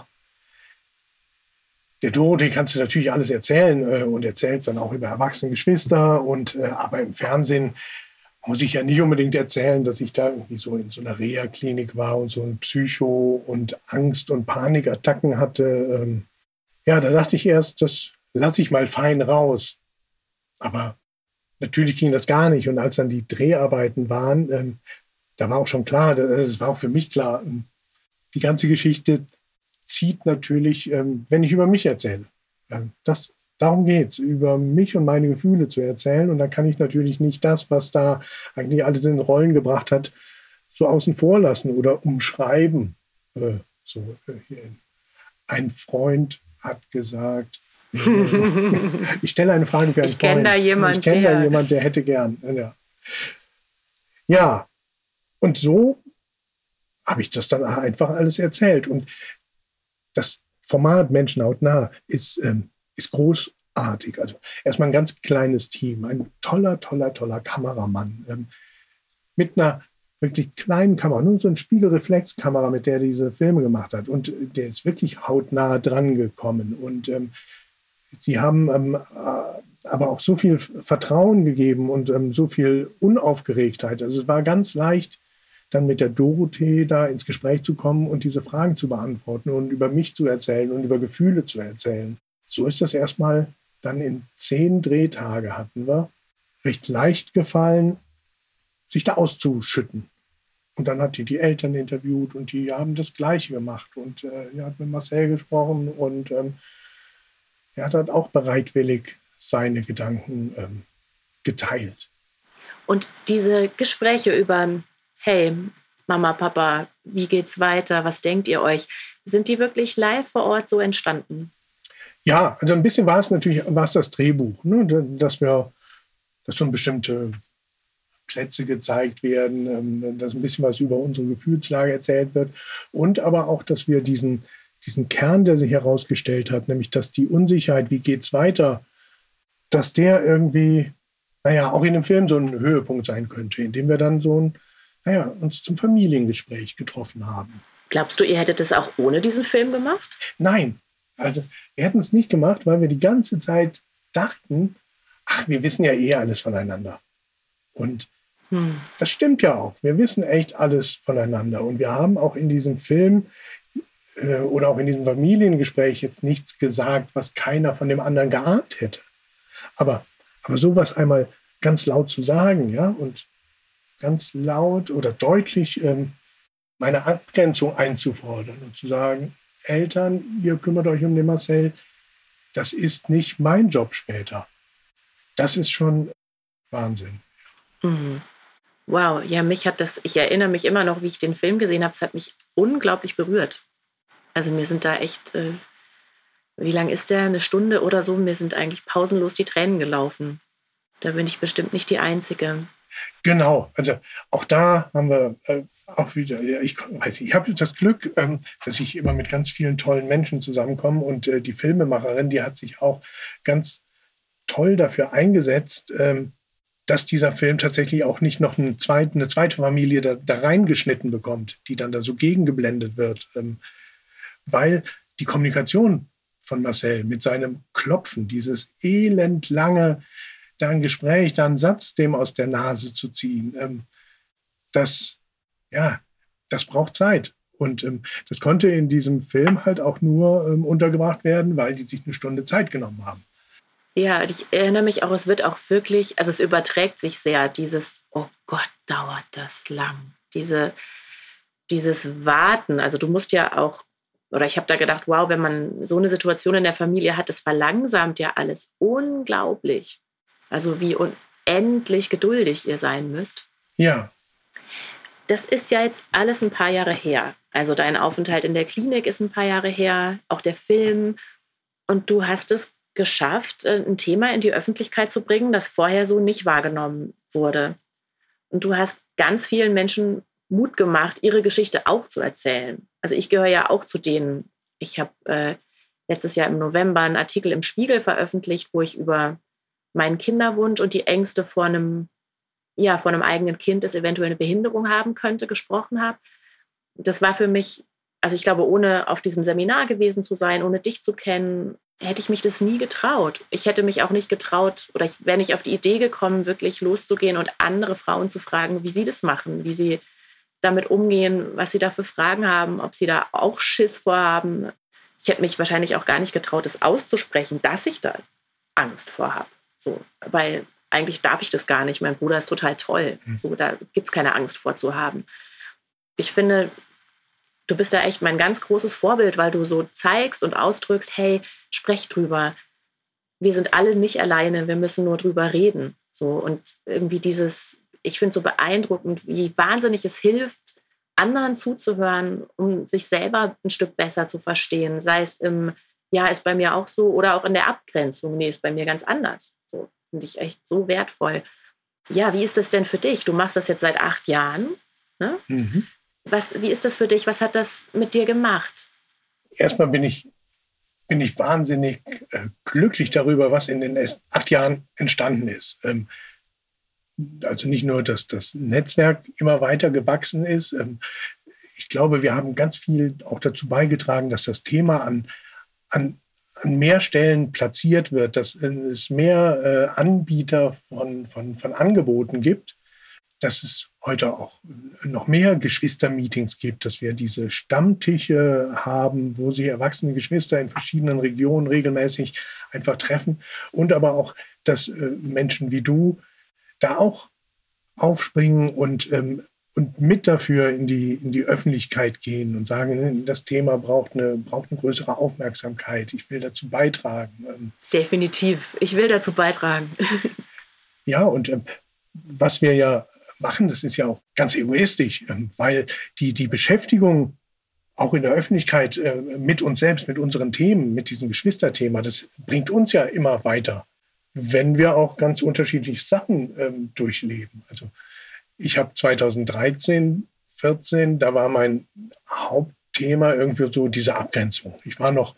der Dorothee kannst du natürlich alles erzählen äh, und erzählt dann auch über erwachsene Geschwister und äh, aber im Fernsehen muss ich ja nicht unbedingt erzählen, dass ich da irgendwie so in so einer Reha-Klinik war und so ein Psycho- und Angst- und Panikattacken hatte. Ähm, ja, da dachte ich erst, das lasse ich mal fein raus. Aber natürlich ging das gar nicht. Und als dann die Dreharbeiten waren, ähm, da war auch schon klar, es war auch für mich klar, ähm, die ganze Geschichte zieht natürlich, wenn ich über mich erzähle. Das Darum geht es, über mich und meine Gefühle zu erzählen. Und da kann ich natürlich nicht das, was da eigentlich alles in Rollen gebracht hat, so außen vor lassen oder umschreiben. äh, so äh, ein Freund hat gesagt, ich stelle eine Frage für einen ich Freund. Da jemand, ich kenne da jemand, der hätte gern. Ja. ja, und so habe ich das dann einfach alles erzählt. Und das Format Menschenhaut nah ist, ähm, ist großartig. Also erstmal ein ganz kleines Team, ein toller, toller, toller Kameramann ähm, mit einer wirklich kleinen Kamera, nur so eine Spiegelreflexkamera, mit der er diese Filme gemacht hat. Und der ist wirklich hautnah dran gekommen. Und ähm, sie haben ähm, äh, aber auch so viel Vertrauen gegeben und ähm, so viel Unaufgeregtheit. Also es war ganz leicht, dann mit der Dorothee da ins Gespräch zu kommen und diese Fragen zu beantworten und über mich zu erzählen und über Gefühle zu erzählen. So ist das erstmal dann in zehn Drehtage hatten wir recht leicht gefallen, sich da auszuschütten. Und dann hat die die Eltern interviewt und die haben das Gleiche gemacht. Und äh, er hat mit Marcel gesprochen und ähm, er hat halt auch bereitwillig seine Gedanken ähm, geteilt. Und diese Gespräche über hey, Mama, Papa, wie geht's weiter? Was denkt ihr euch? Sind die wirklich live vor Ort so entstanden? Ja, also ein bisschen war es natürlich, war es das Drehbuch, ne? dass wir, dass so bestimmte Plätze gezeigt werden, ähm, dass ein bisschen was über unsere Gefühlslage erzählt wird und aber auch, dass wir diesen, diesen Kern, der sich herausgestellt hat, nämlich dass die Unsicherheit, wie geht's weiter, dass der irgendwie, naja, auch in dem Film so ein Höhepunkt sein könnte, indem wir dann so ein naja, uns zum Familiengespräch getroffen haben. Glaubst du, ihr hättet es auch ohne diesen Film gemacht? Nein. Also wir hätten es nicht gemacht, weil wir die ganze Zeit dachten, ach, wir wissen ja eh alles voneinander. Und hm. das stimmt ja auch. Wir wissen echt alles voneinander. Und wir haben auch in diesem Film äh, oder auch in diesem Familiengespräch jetzt nichts gesagt, was keiner von dem anderen geahnt hätte. Aber, aber sowas einmal ganz laut zu sagen, ja, und ganz laut oder deutlich ähm, meine Abgrenzung einzufordern und zu sagen, Eltern, ihr kümmert euch um den Marcel, das ist nicht mein Job später. Das ist schon Wahnsinn. Mhm. Wow, ja, mich hat das, ich erinnere mich immer noch, wie ich den Film gesehen habe, es hat mich unglaublich berührt. Also mir sind da echt, äh, wie lang ist der? Eine Stunde oder so, mir sind eigentlich pausenlos die Tränen gelaufen. Da bin ich bestimmt nicht die Einzige. Genau, also auch da haben wir äh, auch wieder, ja, ich weiß nicht, ich habe das Glück, ähm, dass ich immer mit ganz vielen tollen Menschen zusammenkomme und äh, die Filmemacherin, die hat sich auch ganz toll dafür eingesetzt, ähm, dass dieser Film tatsächlich auch nicht noch eine zweite, eine zweite Familie da, da reingeschnitten bekommt, die dann da so gegengeblendet wird, ähm, weil die Kommunikation von Marcel mit seinem Klopfen, dieses elendlange da ein Gespräch, da einen Satz dem aus der Nase zu ziehen, ähm, das, ja, das braucht Zeit. Und ähm, das konnte in diesem Film halt auch nur ähm, untergebracht werden, weil die sich eine Stunde Zeit genommen haben. Ja, ich erinnere mich auch, es wird auch wirklich, also es überträgt sich sehr, dieses, oh Gott, dauert das lang. Diese, dieses Warten, also du musst ja auch, oder ich habe da gedacht, wow, wenn man so eine Situation in der Familie hat, das verlangsamt ja alles unglaublich. Also wie unendlich geduldig ihr sein müsst. Ja. Das ist ja jetzt alles ein paar Jahre her. Also dein Aufenthalt in der Klinik ist ein paar Jahre her, auch der Film. Und du hast es geschafft, äh, ein Thema in die Öffentlichkeit zu bringen, das vorher so nicht wahrgenommen wurde. Und du hast ganz vielen Menschen Mut gemacht, ihre Geschichte auch zu erzählen. Also ich gehöre ja auch zu denen. Ich habe äh, letztes Jahr im November einen Artikel im Spiegel veröffentlicht, wo ich über meinen Kinderwunsch und die Ängste vor einem, ja, vor einem eigenen Kind, das eventuell eine Behinderung haben könnte, gesprochen habe. Das war für mich, also ich glaube, ohne auf diesem Seminar gewesen zu sein, ohne dich zu kennen, hätte ich mich das nie getraut. Ich hätte mich auch nicht getraut oder ich wäre nicht auf die Idee gekommen, wirklich loszugehen und andere Frauen zu fragen, wie sie das machen, wie sie damit umgehen, was sie da für Fragen haben, ob sie da auch Schiss vorhaben. Ich hätte mich wahrscheinlich auch gar nicht getraut, das auszusprechen, dass ich da Angst vor habe. So, weil eigentlich darf ich das gar nicht. Mein Bruder ist total toll. Mhm. So, da gibt es keine Angst vor zu haben. Ich finde, du bist da echt mein ganz großes Vorbild, weil du so zeigst und ausdrückst, hey, sprech drüber. Wir sind alle nicht alleine, wir müssen nur drüber reden. So, und irgendwie dieses, ich finde so beeindruckend, wie wahnsinnig es hilft, anderen zuzuhören, um sich selber ein Stück besser zu verstehen. Sei es im, ja, ist bei mir auch so, oder auch in der Abgrenzung, nee, ist bei mir ganz anders. Finde ich echt so wertvoll. Ja, wie ist das denn für dich? Du machst das jetzt seit acht Jahren. Ne? Mhm. Was, wie ist das für dich? Was hat das mit dir gemacht? Erstmal bin ich, bin ich wahnsinnig äh, glücklich darüber, was in den acht Jahren entstanden ist. Ähm, also nicht nur, dass das Netzwerk immer weiter gewachsen ist. Ähm, ich glaube, wir haben ganz viel auch dazu beigetragen, dass das Thema an, an, an mehr Stellen platziert wird, dass es mehr äh, Anbieter von, von, von Angeboten gibt, dass es heute auch noch mehr Geschwistermeetings gibt, dass wir diese Stammtische haben, wo sich erwachsene Geschwister in verschiedenen Regionen regelmäßig einfach treffen. Und aber auch, dass äh, Menschen wie du da auch aufspringen und, ähm, und mit dafür in die, in die Öffentlichkeit gehen und sagen, ne, das Thema braucht eine, braucht eine größere Aufmerksamkeit. Ich will dazu beitragen. Ähm. Definitiv. Ich will dazu beitragen. ja, und ähm, was wir ja machen, das ist ja auch ganz egoistisch, ähm, weil die, die Beschäftigung auch in der Öffentlichkeit äh, mit uns selbst, mit unseren Themen, mit diesem Geschwisterthema, das bringt uns ja immer weiter wenn wir auch ganz unterschiedliche Sachen ähm, durchleben. Also ich habe 2013, 14, da war mein Hauptthema irgendwie so diese Abgrenzung. Ich war noch,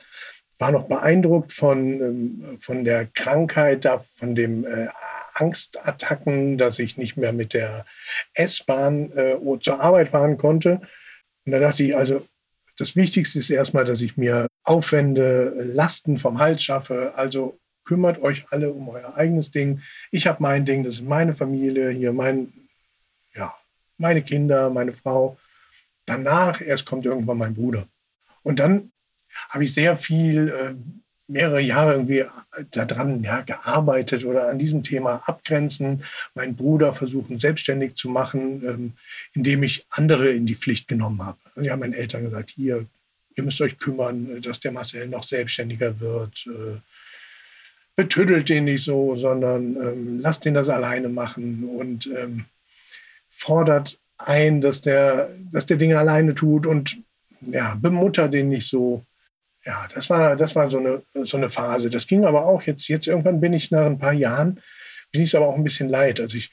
war noch beeindruckt von, ähm, von der Krankheit, von dem äh, Angstattacken, dass ich nicht mehr mit der S-Bahn äh, zur Arbeit fahren konnte. Und da dachte ich, also das Wichtigste ist erstmal, dass ich mir Aufwände, Lasten vom Hals schaffe, also kümmert euch alle um euer eigenes Ding. Ich habe mein Ding, das ist meine Familie, hier mein, meine Kinder, meine Frau. Danach erst kommt irgendwann mein Bruder. Und dann habe ich sehr viel, äh, mehrere Jahre irgendwie daran ja, gearbeitet oder an diesem Thema abgrenzen, meinen Bruder versuchen selbstständig zu machen, ähm, indem ich andere in die Pflicht genommen habe. Und ich habe meinen Eltern gesagt, hier, ihr müsst euch kümmern, dass der Marcel noch selbstständiger wird. Äh, betüdelt den nicht so, sondern ähm, lasst den das alleine machen und ähm, fordert ein, dass der, dass der Dinge alleine tut und ja, bemuttert den nicht so. Ja, das war, das war so eine, so eine Phase. Das ging aber auch jetzt, jetzt irgendwann bin ich nach ein paar Jahren, bin ich es aber auch ein bisschen leid. Also ich,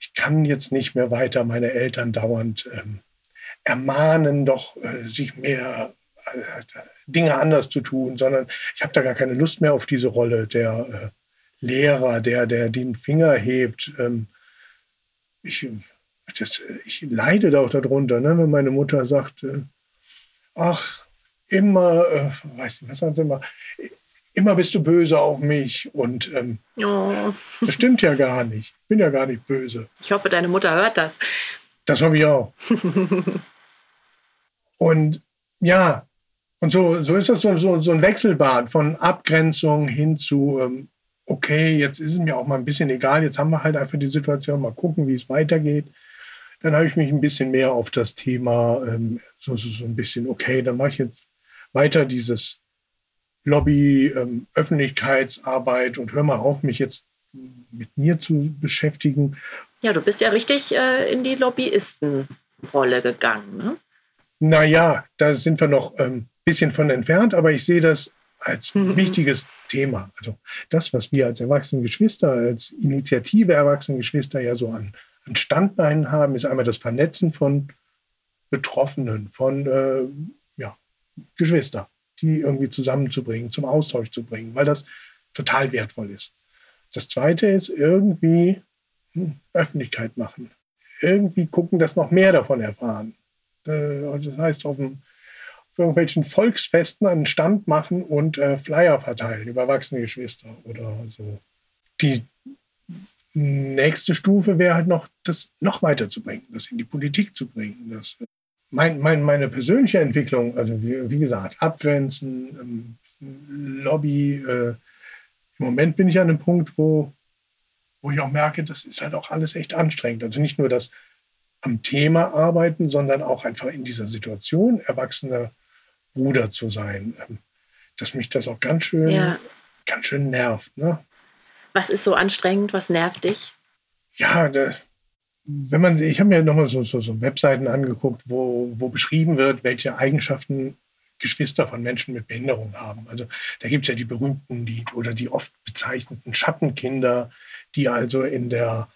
ich kann jetzt nicht mehr weiter meine Eltern dauernd ähm, ermahnen, doch äh, sich mehr Dinge anders zu tun, sondern ich habe da gar keine Lust mehr auf diese Rolle der äh, Lehrer, der, der den Finger hebt. Ähm, ich, das, ich leide da auch darunter, ne, wenn meine Mutter sagt, äh, ach, immer, äh, weiß nicht, was sagen sie immer, immer bist du böse auf mich und ähm, oh. das stimmt ja gar nicht. Ich bin ja gar nicht böse. Ich hoffe, deine Mutter hört das. Das hoffe ich auch. und ja, und so, so ist das so, so, so ein Wechselbad von Abgrenzung hin zu, ähm, okay, jetzt ist es mir auch mal ein bisschen egal, jetzt haben wir halt einfach die Situation, mal gucken, wie es weitergeht. Dann habe ich mich ein bisschen mehr auf das Thema, ähm, so, so, so ein bisschen, okay, dann mache ich jetzt weiter dieses Lobby, ähm, Öffentlichkeitsarbeit und hör mal auf, mich jetzt mit mir zu beschäftigen. Ja, du bist ja richtig äh, in die Lobbyistenrolle gegangen, ne? Naja, da sind wir noch ähm, bisschen von entfernt, aber ich sehe das als mhm. wichtiges Thema. Also das, was wir als erwachsene Geschwister, als Initiative erwachsene Geschwister ja so an, an Standbeinen haben, ist einmal das Vernetzen von Betroffenen, von äh, ja, Geschwister, die irgendwie zusammenzubringen, zum Austausch zu bringen, weil das total wertvoll ist. Das Zweite ist irgendwie hm, Öffentlichkeit machen. Irgendwie gucken, dass noch mehr davon erfahren. Äh, das heißt, auf dem irgendwelchen Volksfesten einen Stand machen und äh, Flyer verteilen über erwachsene Geschwister oder so. Die nächste Stufe wäre halt noch, das noch weiterzubringen, das in die Politik zu bringen. Das, mein, mein, meine persönliche Entwicklung, also wie, wie gesagt, abgrenzen, ähm, Lobby. Äh, Im Moment bin ich an einem Punkt, wo, wo ich auch merke, das ist halt auch alles echt anstrengend. Also nicht nur das am Thema arbeiten, sondern auch einfach in dieser Situation Erwachsene Bruder zu sein, ähm, dass mich das auch ganz schön, ja. ganz schön nervt. Ne? Was ist so anstrengend? Was nervt dich? Ja, da, wenn man, ich habe mir nochmal so, so, so Webseiten angeguckt, wo, wo beschrieben wird, welche Eigenschaften Geschwister von Menschen mit Behinderung haben. Also da gibt es ja die berühmten die, oder die oft bezeichneten Schattenkinder, die also in der,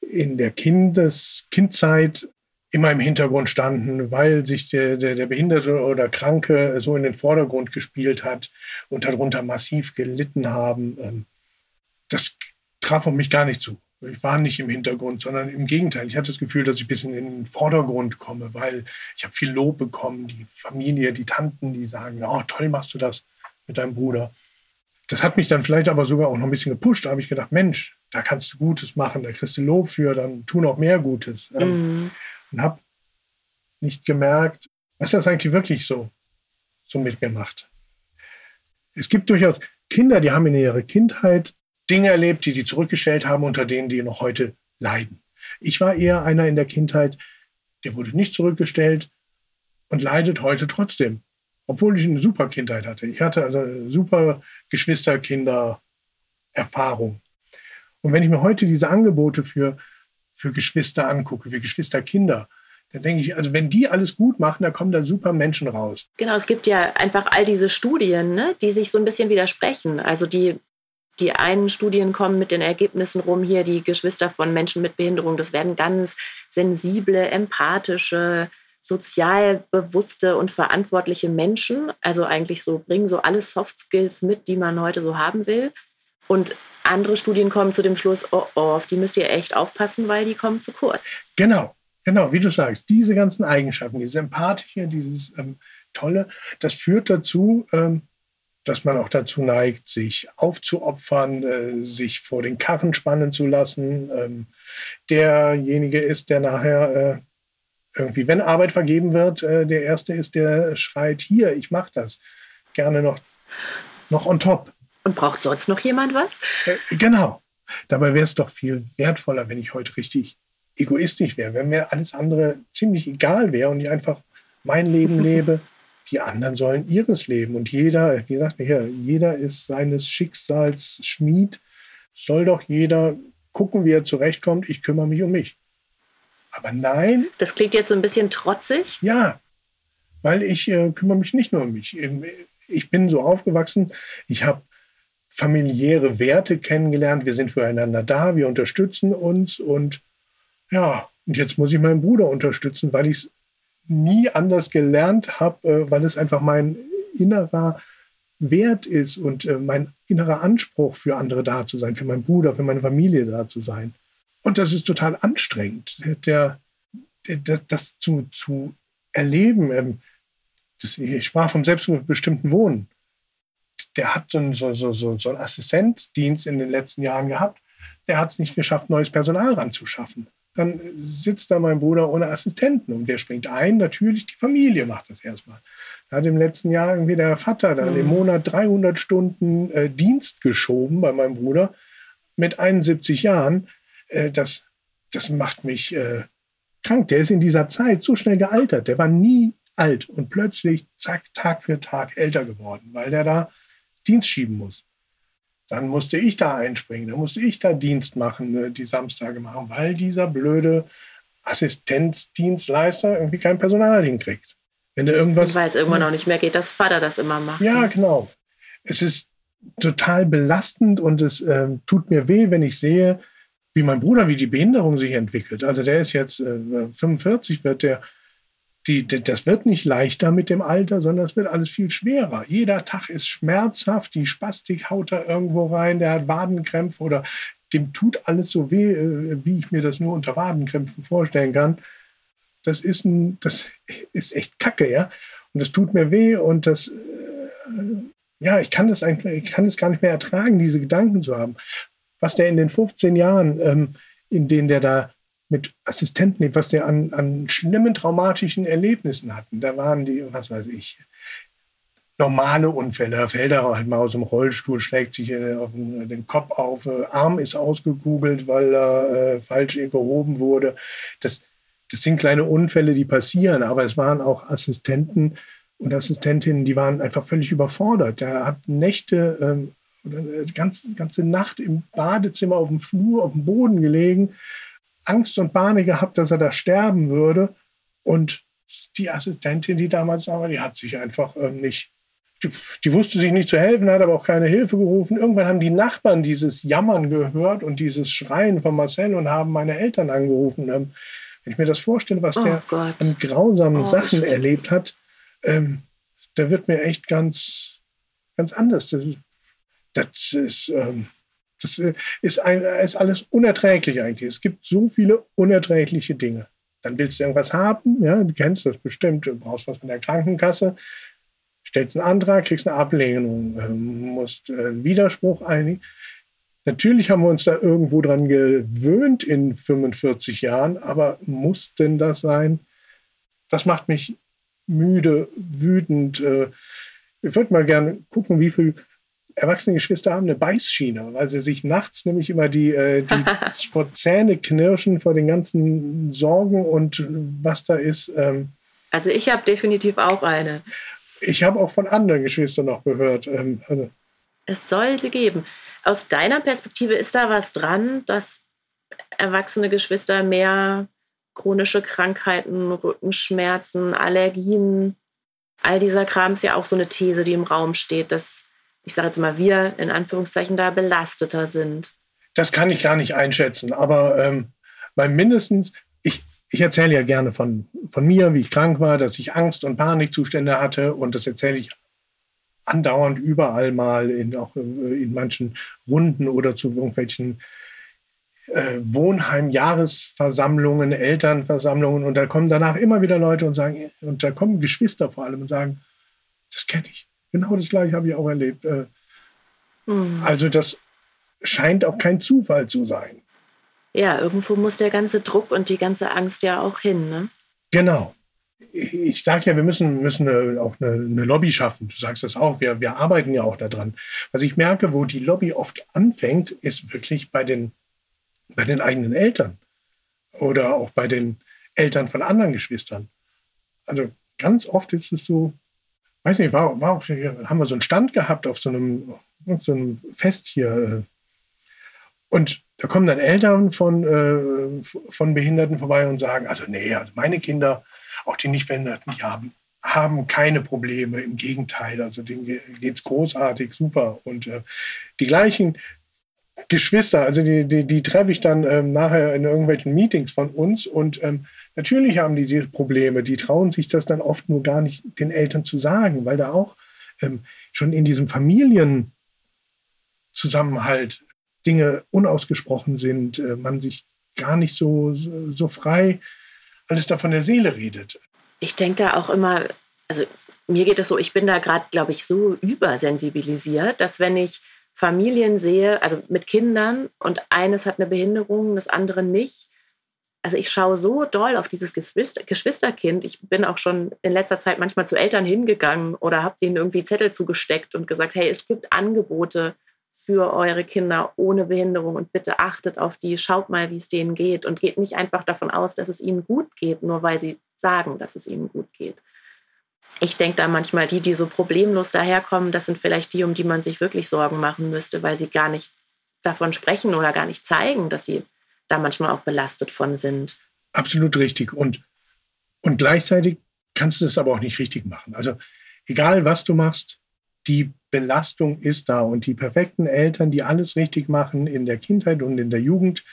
in der Kindes, Kindzeit immer im Hintergrund standen, weil sich der, der, der Behinderte oder Kranke so in den Vordergrund gespielt hat und darunter massiv gelitten haben. Das traf auf mich gar nicht zu. Ich war nicht im Hintergrund, sondern im Gegenteil. Ich hatte das Gefühl, dass ich ein bisschen in den Vordergrund komme, weil ich habe viel Lob bekommen. Die Familie, die Tanten, die sagen, oh, toll machst du das mit deinem Bruder. Das hat mich dann vielleicht aber sogar auch noch ein bisschen gepusht. Da habe ich gedacht, Mensch, da kannst du Gutes machen, da kriegst du Lob für, dann tu noch mehr Gutes. Ähm, mhm. Und habe nicht gemerkt, was das eigentlich wirklich so, so mit mir macht. Es gibt durchaus Kinder, die haben in ihrer Kindheit Dinge erlebt, die die zurückgestellt haben, unter denen die noch heute leiden. Ich war eher einer in der Kindheit, der wurde nicht zurückgestellt und leidet heute trotzdem, obwohl ich eine super Kindheit hatte. Ich hatte also super Geschwisterkinder-Erfahrung. Und wenn ich mir heute diese Angebote für, für Geschwister angucke, für Geschwisterkinder, dann denke ich, also wenn die alles gut machen, dann kommen da super Menschen raus. Genau, es gibt ja einfach all diese Studien, ne, die sich so ein bisschen widersprechen. Also die die einen Studien kommen mit den Ergebnissen rum, hier die Geschwister von Menschen mit Behinderung, das werden ganz sensible, empathische, sozial bewusste und verantwortliche Menschen. Also eigentlich so bringen so alle Soft Skills mit, die man heute so haben will. Und andere Studien kommen zu dem Schluss, oh, oh, auf die müsst ihr echt aufpassen, weil die kommen zu kurz. Genau, genau, wie du sagst, diese ganzen Eigenschaften, dieses Empathische, dieses ähm, Tolle, das führt dazu, ähm, dass man auch dazu neigt, sich aufzuopfern, äh, sich vor den Karren spannen zu lassen. Ähm, derjenige ist, der nachher äh, irgendwie, wenn Arbeit vergeben wird, äh, der Erste ist, der schreit, hier, ich mache das. Gerne noch, noch on top. Und braucht sonst noch jemand was? Äh, genau. Dabei wäre es doch viel wertvoller, wenn ich heute richtig egoistisch wäre, wenn mir alles andere ziemlich egal wäre und ich einfach mein Leben lebe die anderen sollen ihres leben. Und jeder, wie gesagt, hier, jeder ist seines Schicksals Schmied. Soll doch jeder gucken, wie er zurechtkommt. Ich kümmere mich um mich. Aber nein. Das klingt jetzt so ein bisschen trotzig. Ja, weil ich äh, kümmere mich nicht nur um mich. Ich bin so aufgewachsen. Ich habe familiäre Werte kennengelernt. Wir sind füreinander da. Wir unterstützen uns. Und ja, und jetzt muss ich meinen Bruder unterstützen, weil ich es nie anders gelernt habe, äh, weil es einfach mein innerer Wert ist und äh, mein innerer Anspruch für andere da zu sein, für meinen Bruder, für meine Familie da zu sein. Und das ist total anstrengend, der, der das zu, zu erleben. Ähm, das, ich sprach vom selbstbestimmten Wohnen. Der hat so, so, so, so einen Assistenzdienst in den letzten Jahren gehabt. Der hat es nicht geschafft, neues Personal ranzuschaffen dann sitzt da mein Bruder ohne Assistenten und wer springt ein? Natürlich die Familie macht das erstmal. Da hat im letzten Jahr irgendwie der Vater dann mhm. im Monat 300 Stunden äh, Dienst geschoben bei meinem Bruder mit 71 Jahren. Äh, das, das macht mich äh, krank. Der ist in dieser Zeit so schnell gealtert. Der war nie alt und plötzlich, zack, Tag für Tag älter geworden, weil der da Dienst schieben muss. Dann musste ich da einspringen, dann musste ich da Dienst machen, äh, die Samstage machen, weil dieser blöde Assistenzdienstleister irgendwie kein Personal hinkriegt. Wenn der irgendwas. Weil es irgendwann auch nicht mehr geht, dass Vater das immer macht. Ja, ne? genau. Es ist total belastend und es äh, tut mir weh, wenn ich sehe, wie mein Bruder, wie die Behinderung sich entwickelt. Also der ist jetzt äh, 45, wird der die, das wird nicht leichter mit dem Alter, sondern es wird alles viel schwerer. Jeder Tag ist schmerzhaft, die Spastik haut da irgendwo rein, der hat Wadenkrämpfe oder dem tut alles so weh, äh, wie ich mir das nur unter Wadenkrämpfen vorstellen kann. Das ist, ein, das ist echt kacke, ja. Und das tut mir weh und das, äh, ja, ich kann das einfach, ich kann es gar nicht mehr ertragen, diese Gedanken zu haben. Was der in den 15 Jahren, ähm, in denen der da mit Assistenten, was der an, an schlimmen traumatischen Erlebnissen hatten. Da waren die, was weiß ich, normale Unfälle. Da fällt er halt mal aus dem Rollstuhl, schlägt sich auf den Kopf auf, äh, Arm ist ausgekugelt, weil er äh, falsch gehoben wurde. Das, das sind kleine Unfälle, die passieren, aber es waren auch Assistenten und Assistentinnen, die waren einfach völlig überfordert. Der hat Nächte ähm, oder die ganze, ganze Nacht im Badezimmer auf dem Flur, auf dem Boden gelegen Angst und Panik gehabt, dass er da sterben würde. Und die Assistentin, die damals war, die hat sich einfach ähm, nicht, die, die, wusste sich nicht zu helfen, hat aber auch keine Hilfe gerufen. Irgendwann haben die Nachbarn dieses Jammern gehört und dieses Schreien von Marcel und haben meine Eltern angerufen. Ähm, wenn ich mir das vorstelle, was oh der Gott. an grausamen oh, Sachen shit. erlebt hat, ähm, da wird mir echt ganz, ganz anders. Das, das ist, ähm, das ist, ein, ist alles unerträglich eigentlich. Es gibt so viele unerträgliche Dinge. Dann willst du irgendwas haben, ja, du kennst das bestimmt, du brauchst was von der Krankenkasse, stellst einen Antrag, kriegst eine Ablehnung, ähm, musst äh, einen Widerspruch einigen. Natürlich haben wir uns da irgendwo dran gewöhnt in 45 Jahren, aber muss denn das sein? Das macht mich müde, wütend. Äh, ich würde mal gerne gucken, wie viele erwachsene Geschwister haben eine Beißschiene, weil sie sich nachts nämlich immer die, äh, die vor Zähne knirschen vor den ganzen Sorgen und was da ist. Ähm. Also ich habe definitiv auch eine. Ich habe auch von anderen Geschwistern noch gehört. Ähm, also. Es soll sie geben. Aus deiner Perspektive ist da was dran, dass erwachsene Geschwister mehr chronische Krankheiten, Rückenschmerzen, Allergien, all dieser Kram ist ja auch so eine These, die im Raum steht, dass ich sage jetzt mal, wir in Anführungszeichen da belasteter sind? Das kann ich gar nicht einschätzen, aber ähm, weil mindestens, ich, ich erzähle ja gerne von, von mir, wie ich krank war, dass ich Angst- und Panikzustände hatte und das erzähle ich andauernd überall mal, in, auch äh, in manchen Runden oder zu irgendwelchen äh, Wohnheim-Jahresversammlungen, Elternversammlungen und da kommen danach immer wieder Leute und sagen, und da kommen Geschwister vor allem und sagen, das kenne ich. Genau das gleiche habe ich auch erlebt. Äh, mhm. Also das scheint auch kein Zufall zu sein. Ja, irgendwo muss der ganze Druck und die ganze Angst ja auch hin. Ne? Genau. Ich sage ja, wir müssen, müssen eine, auch eine, eine, Lobby schaffen. Du sagst das auch. Wir, wir arbeiten ja auch daran. Was ich merke, wo die Lobby oft anfängt, ist wirklich bei den, bei den eigenen Eltern oder auch bei den Eltern von anderen Geschwistern. Also ganz oft ist es so, weiß nicht, war, war auf, haben wir so einen Stand gehabt auf so einem, so einem Fest hier. Und da kommen dann Eltern von, äh, von Behinderten vorbei und sagen, also nee, also meine Kinder, auch die Nichtbehinderten, die haben, haben keine Probleme. Im Gegenteil, also denen geht es großartig, super. Und äh, die gleichen Geschwister, also die, die, die treffe ich dann ähm, nachher in irgendwelchen Meetings von uns und ähm, Natürlich haben die diese Probleme, die trauen sich das dann oft nur gar nicht den Eltern zu sagen, weil da auch ähm, schon in diesem Familienzusammenhalt Dinge unausgesprochen sind, äh, man sich gar nicht so, so, so frei alles da von der Seele redet. Ich denke da auch immer, also mir geht es so, ich bin da gerade, glaube ich, so übersensibilisiert, dass wenn ich Familien sehe, also mit Kindern und eines hat eine Behinderung, das andere nicht, also ich schaue so doll auf dieses Geschwister Geschwisterkind. Ich bin auch schon in letzter Zeit manchmal zu Eltern hingegangen oder habe denen irgendwie Zettel zugesteckt und gesagt, hey, es gibt Angebote für eure Kinder ohne Behinderung und bitte achtet auf die, schaut mal, wie es denen geht und geht nicht einfach davon aus, dass es ihnen gut geht, nur weil sie sagen, dass es ihnen gut geht. Ich denke da manchmal, die, die so problemlos daherkommen, das sind vielleicht die, um die man sich wirklich Sorgen machen müsste, weil sie gar nicht davon sprechen oder gar nicht zeigen, dass sie da manchmal auch belastet von sind. Absolut richtig. Und, und gleichzeitig kannst du das aber auch nicht richtig machen. Also egal, was du machst, die Belastung ist da. Und die perfekten Eltern, die alles richtig machen in der Kindheit und in der Jugend,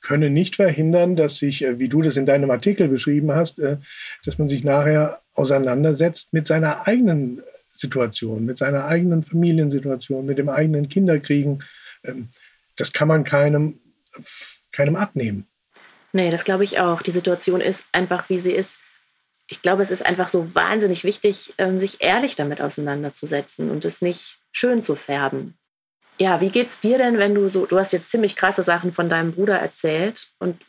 können nicht verhindern, dass sich, äh, wie du das in deinem Artikel beschrieben hast, äh, dass man sich nachher auseinandersetzt mit seiner eigenen Situation, mit seiner eigenen Familiensituation, mit dem eigenen Kinderkriegen. Ähm, das kann man keinem keinem abnehmen. Nee, das glaube ich auch. Die Situation ist einfach, wie sie ist. Ich glaube, es ist einfach so wahnsinnig wichtig, ähm, sich ehrlich damit auseinanderzusetzen und es nicht schön zu färben. Ja, wie geht's dir denn, wenn du so, du hast jetzt ziemlich krasse Sachen von deinem Bruder erzählt und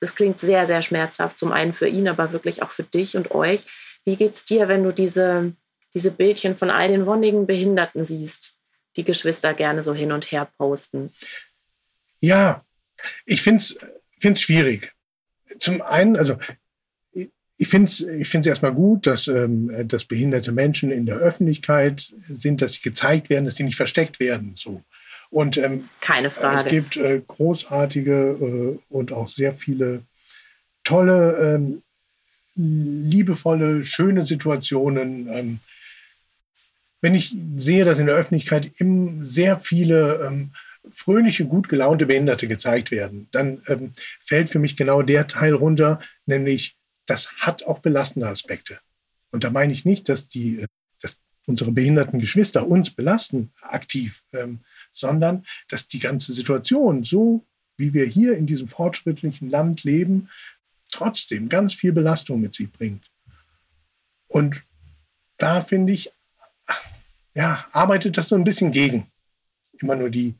das klingt sehr, sehr schmerzhaft, zum einen für ihn, aber wirklich auch für dich und euch. Wie geht's dir, wenn du diese, diese Bildchen von all den wonnigen Behinderten siehst, die Geschwister gerne so hin und her posten? Ja, ich finde es schwierig. Zum einen, also ich finde es ich find's erstmal gut, dass, ähm, dass behinderte Menschen in der Öffentlichkeit sind, dass sie gezeigt werden, dass sie nicht versteckt werden. So. Und ähm, keine Frage. Es gibt äh, großartige äh, und auch sehr viele tolle, ähm, liebevolle, schöne Situationen. Ähm, wenn ich sehe, dass in der Öffentlichkeit sehr viele ähm, fröhliche, gut gelaunte Behinderte gezeigt werden, dann ähm, fällt für mich genau der Teil runter, nämlich das hat auch belastende Aspekte. Und da meine ich nicht, dass die, äh, dass unsere behinderten Geschwister uns belasten aktiv, ähm, sondern dass die ganze Situation, so wie wir hier in diesem fortschrittlichen Land leben, trotzdem ganz viel Belastung mit sich bringt. Und da finde ich, ja, arbeitet das so ein bisschen gegen. Immer nur die,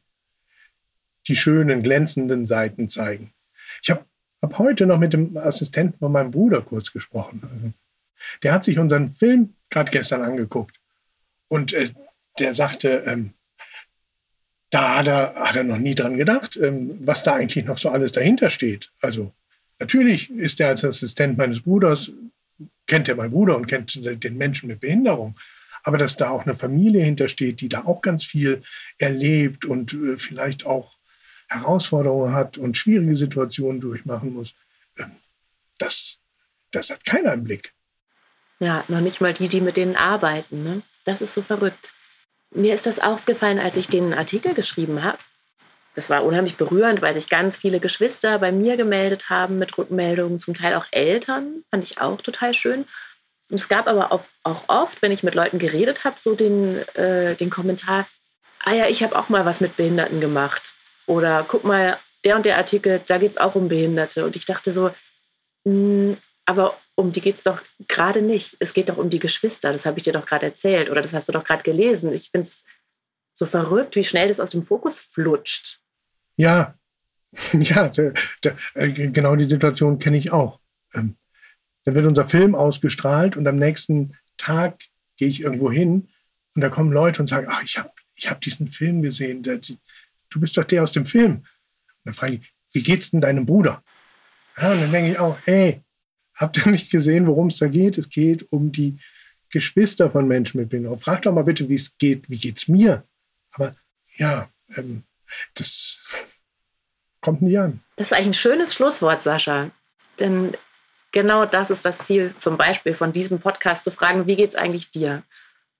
die schönen, glänzenden Seiten zeigen. Ich habe hab heute noch mit dem Assistenten von meinem Bruder kurz gesprochen. Der hat sich unseren Film gerade gestern angeguckt. Und äh, der sagte, ähm, da hat er, hat er noch nie dran gedacht, ähm, was da eigentlich noch so alles dahinter steht. Also natürlich ist er als Assistent meines Bruders, kennt er meinen Bruder und kennt den Menschen mit Behinderung. Aber dass da auch eine Familie hintersteht, die da auch ganz viel erlebt und äh, vielleicht auch Herausforderungen hat und schwierige Situationen durchmachen muss, ähm, das, das hat keiner im Blick. Ja, noch nicht mal die, die mit denen arbeiten. Ne? Das ist so verrückt. Mir ist das aufgefallen, als ich den Artikel geschrieben habe. Das war unheimlich berührend, weil sich ganz viele Geschwister bei mir gemeldet haben mit Rückmeldungen, zum Teil auch Eltern, fand ich auch total schön. Und es gab aber auch, oft, wenn ich mit Leuten geredet habe, so den, äh, den Kommentar, ah ja, ich habe auch mal was mit Behinderten gemacht. Oder guck mal, der und der Artikel, da geht es auch um Behinderte. Und ich dachte so, hm, aber um die geht es doch gerade nicht. Es geht doch um die Geschwister. Das habe ich dir doch gerade erzählt oder das hast du doch gerade gelesen. Ich finde es so verrückt, wie schnell das aus dem Fokus flutscht. Ja, ja, der, der, äh, genau die Situation kenne ich auch. Ähm, da wird unser Film ausgestrahlt und am nächsten Tag gehe ich irgendwo hin und da kommen Leute und sagen, ach, ich habe ich hab diesen Film gesehen. Der, die, du bist doch der aus dem Film. Und dann frage ich, wie geht's denn deinem Bruder? Ja, und dann denke ich auch, ey, Habt ihr nicht gesehen, worum es da geht? Es geht um die Geschwister von Menschen mit Behinderung. Frag doch mal bitte, wie es geht. Wie geht's mir? Aber ja, ähm, das kommt nie an. Das ist eigentlich ein schönes Schlusswort, Sascha. Denn genau das ist das Ziel, zum Beispiel von diesem Podcast zu fragen, wie geht's eigentlich dir?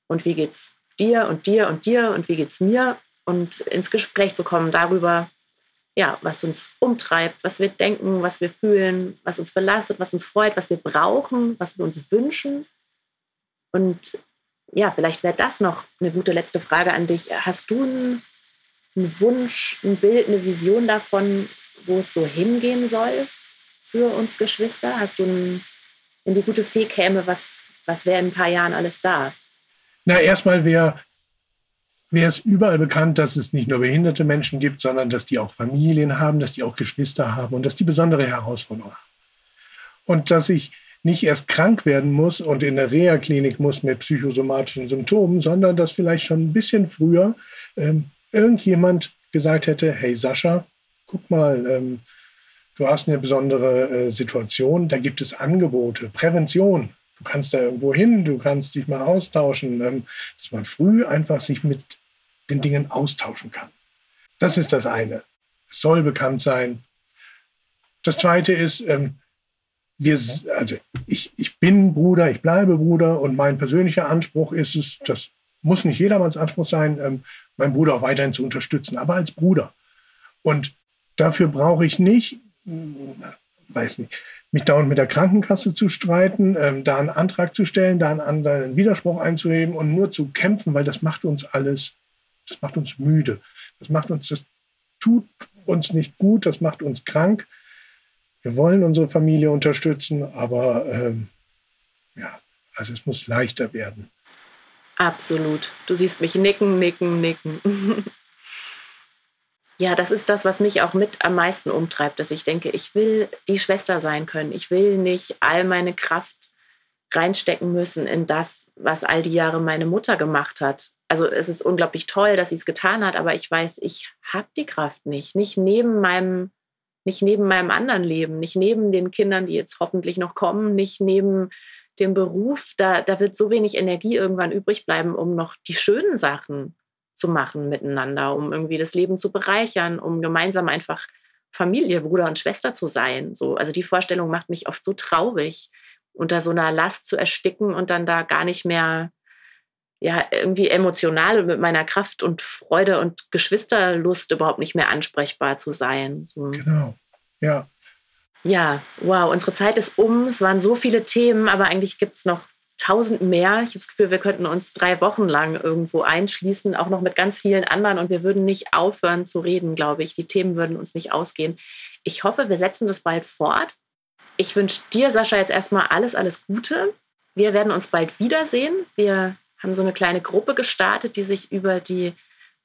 Und wie geht's dir und dir und dir und wie geht's mir? Und ins Gespräch zu kommen darüber, ja, was uns umtreibt, was wir denken, was wir fühlen, was uns belastet, was uns freut, was wir brauchen, was wir uns wünschen. Und ja, vielleicht wäre das noch eine gute letzte Frage an dich. Hast du einen, einen Wunsch, ein Bild, eine Vision davon, wo es so hingehen soll für uns Geschwister? Hast du, ein, wenn die gute Fee käme, was, was wäre in ein paar Jahren alles da? Na, erstmal wäre wäre es überall bekannt, dass es nicht nur behinderte Menschen gibt, sondern dass die auch Familien haben, dass die auch Geschwister haben und dass die besondere Herausforderungen haben. Und dass ich nicht erst krank werden muss und in der Reha-Klinik muss mit psychosomatischen Symptomen, sondern dass vielleicht schon ein bisschen früher ähm, irgendjemand gesagt hätte, hey Sascha, guck mal, ähm, du hast eine besondere äh, Situation, da gibt es Angebote, Prävention. Du kannst da irgendwo hin, du kannst dich mal austauschen, ähm, dass man früh einfach sich mit den Dingen austauschen kann. Das ist das eine. Es soll bekannt sein. Das zweite ist, ähm, wir, also ich, ich bin Bruder, ich bleibe Bruder und mein persönlicher Anspruch ist es, das muss nicht jedermanns Anspruch sein, ähm, meinen Bruder auch weiterhin zu unterstützen, aber als Bruder. Und dafür brauche ich nicht, hm, weiß nicht, mich dauernd mit der Krankenkasse zu streiten, ähm, da einen Antrag zu stellen, da einen anderen Widerspruch einzuheben und nur zu kämpfen, weil das macht uns alles das macht uns müde. Das macht uns, das tut uns nicht gut, das macht uns krank. Wir wollen unsere Familie unterstützen, aber ähm, ja, also es muss leichter werden. Absolut. Du siehst mich nicken, nicken, nicken. ja, das ist das, was mich auch mit am meisten umtreibt, dass ich denke, ich will die Schwester sein können. Ich will nicht all meine Kraft reinstecken müssen in das, was all die Jahre meine Mutter gemacht hat also es ist unglaublich toll, dass sie es getan hat, aber ich weiß, ich habe die Kraft nicht. Nicht neben meinem, nicht neben meinem anderen Leben, nicht neben den Kindern, die jetzt hoffentlich noch kommen, nicht neben dem Beruf. Da, da wird so wenig Energie irgendwann übrig bleiben, um noch die schönen Sachen zu machen miteinander, um irgendwie das Leben zu bereichern, um gemeinsam einfach Familie, Bruder und Schwester zu sein. So, also die Vorstellung macht mich oft so traurig, unter so einer Last zu ersticken und dann da gar nicht mehr ja, irgendwie emotional und mit meiner Kraft und Freude und Geschwisterlust überhaupt nicht mehr ansprechbar zu sein. So. Genau, ja. Ja, wow, unsere Zeit ist um. Es waren so viele Themen, aber eigentlich gibt es noch tausend mehr. Ich habe das Gefühl, wir könnten uns drei Wochen lang irgendwo einschließen, auch noch mit ganz vielen anderen und wir würden nicht aufhören zu reden, glaube ich. Die Themen würden uns nicht ausgehen. Ich hoffe, wir setzen das bald fort. Ich wünsche dir, Sascha, jetzt erstmal alles, alles Gute. Wir werden uns bald wiedersehen. Wir haben so eine kleine Gruppe gestartet, die sich über die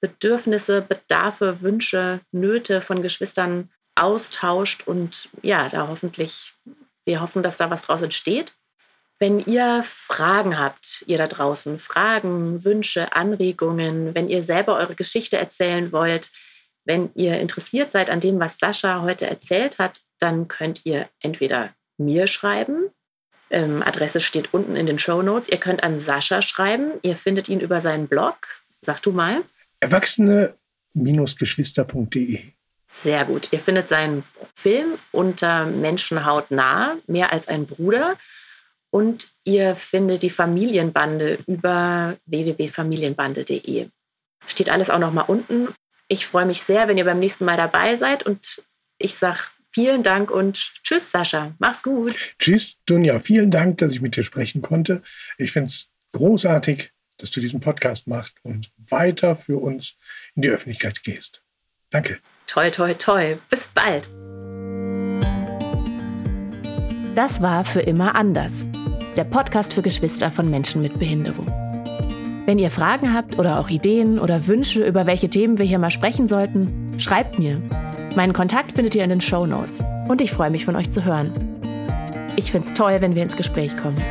Bedürfnisse, Bedarfe, Wünsche, Nöte von Geschwistern austauscht und ja, da hoffentlich, wir hoffen, dass da was draus entsteht. Wenn ihr Fragen habt, ihr da draußen, Fragen, Wünsche, Anregungen, wenn ihr selber eure Geschichte erzählen wollt, wenn ihr interessiert seid an dem, was Sascha heute erzählt hat, dann könnt ihr entweder mir schreiben. Ähm, Adresse steht unten in den Show Notes. Ihr könnt an Sascha schreiben. Ihr findet ihn über seinen Blog. Sag du mal. Erwachsene-geschwister.de. Sehr gut. Ihr findet seinen Film unter Menschenhaut nah, mehr als ein Bruder. Und ihr findet die Familienbande über www.familienbande.de. Steht alles auch noch mal unten. Ich freue mich sehr, wenn ihr beim nächsten Mal dabei seid und ich sage vielen Dank und tschüss, Sascha. Mach's gut. Tschüss, Dunja. Vielen Dank, dass ich mit dir sprechen konnte. Ich finde es großartig, dass du diesen Podcast machst und weiter für uns in die Öffentlichkeit gehst. Danke. Toi, toi, toi. Bis bald. Das war für immer anders. Der Podcast für Geschwister von Menschen mit Behinderung. Wenn ihr Fragen habt oder auch Ideen oder Wünsche, über welche Themen wir hier mal sprechen sollten, schreibt mir. Meinen Kontakt findet ihr in den Show Notes. Und ich freue mich von euch zu hören. Ich finde es toll, wenn wir ins Gespräch kommen.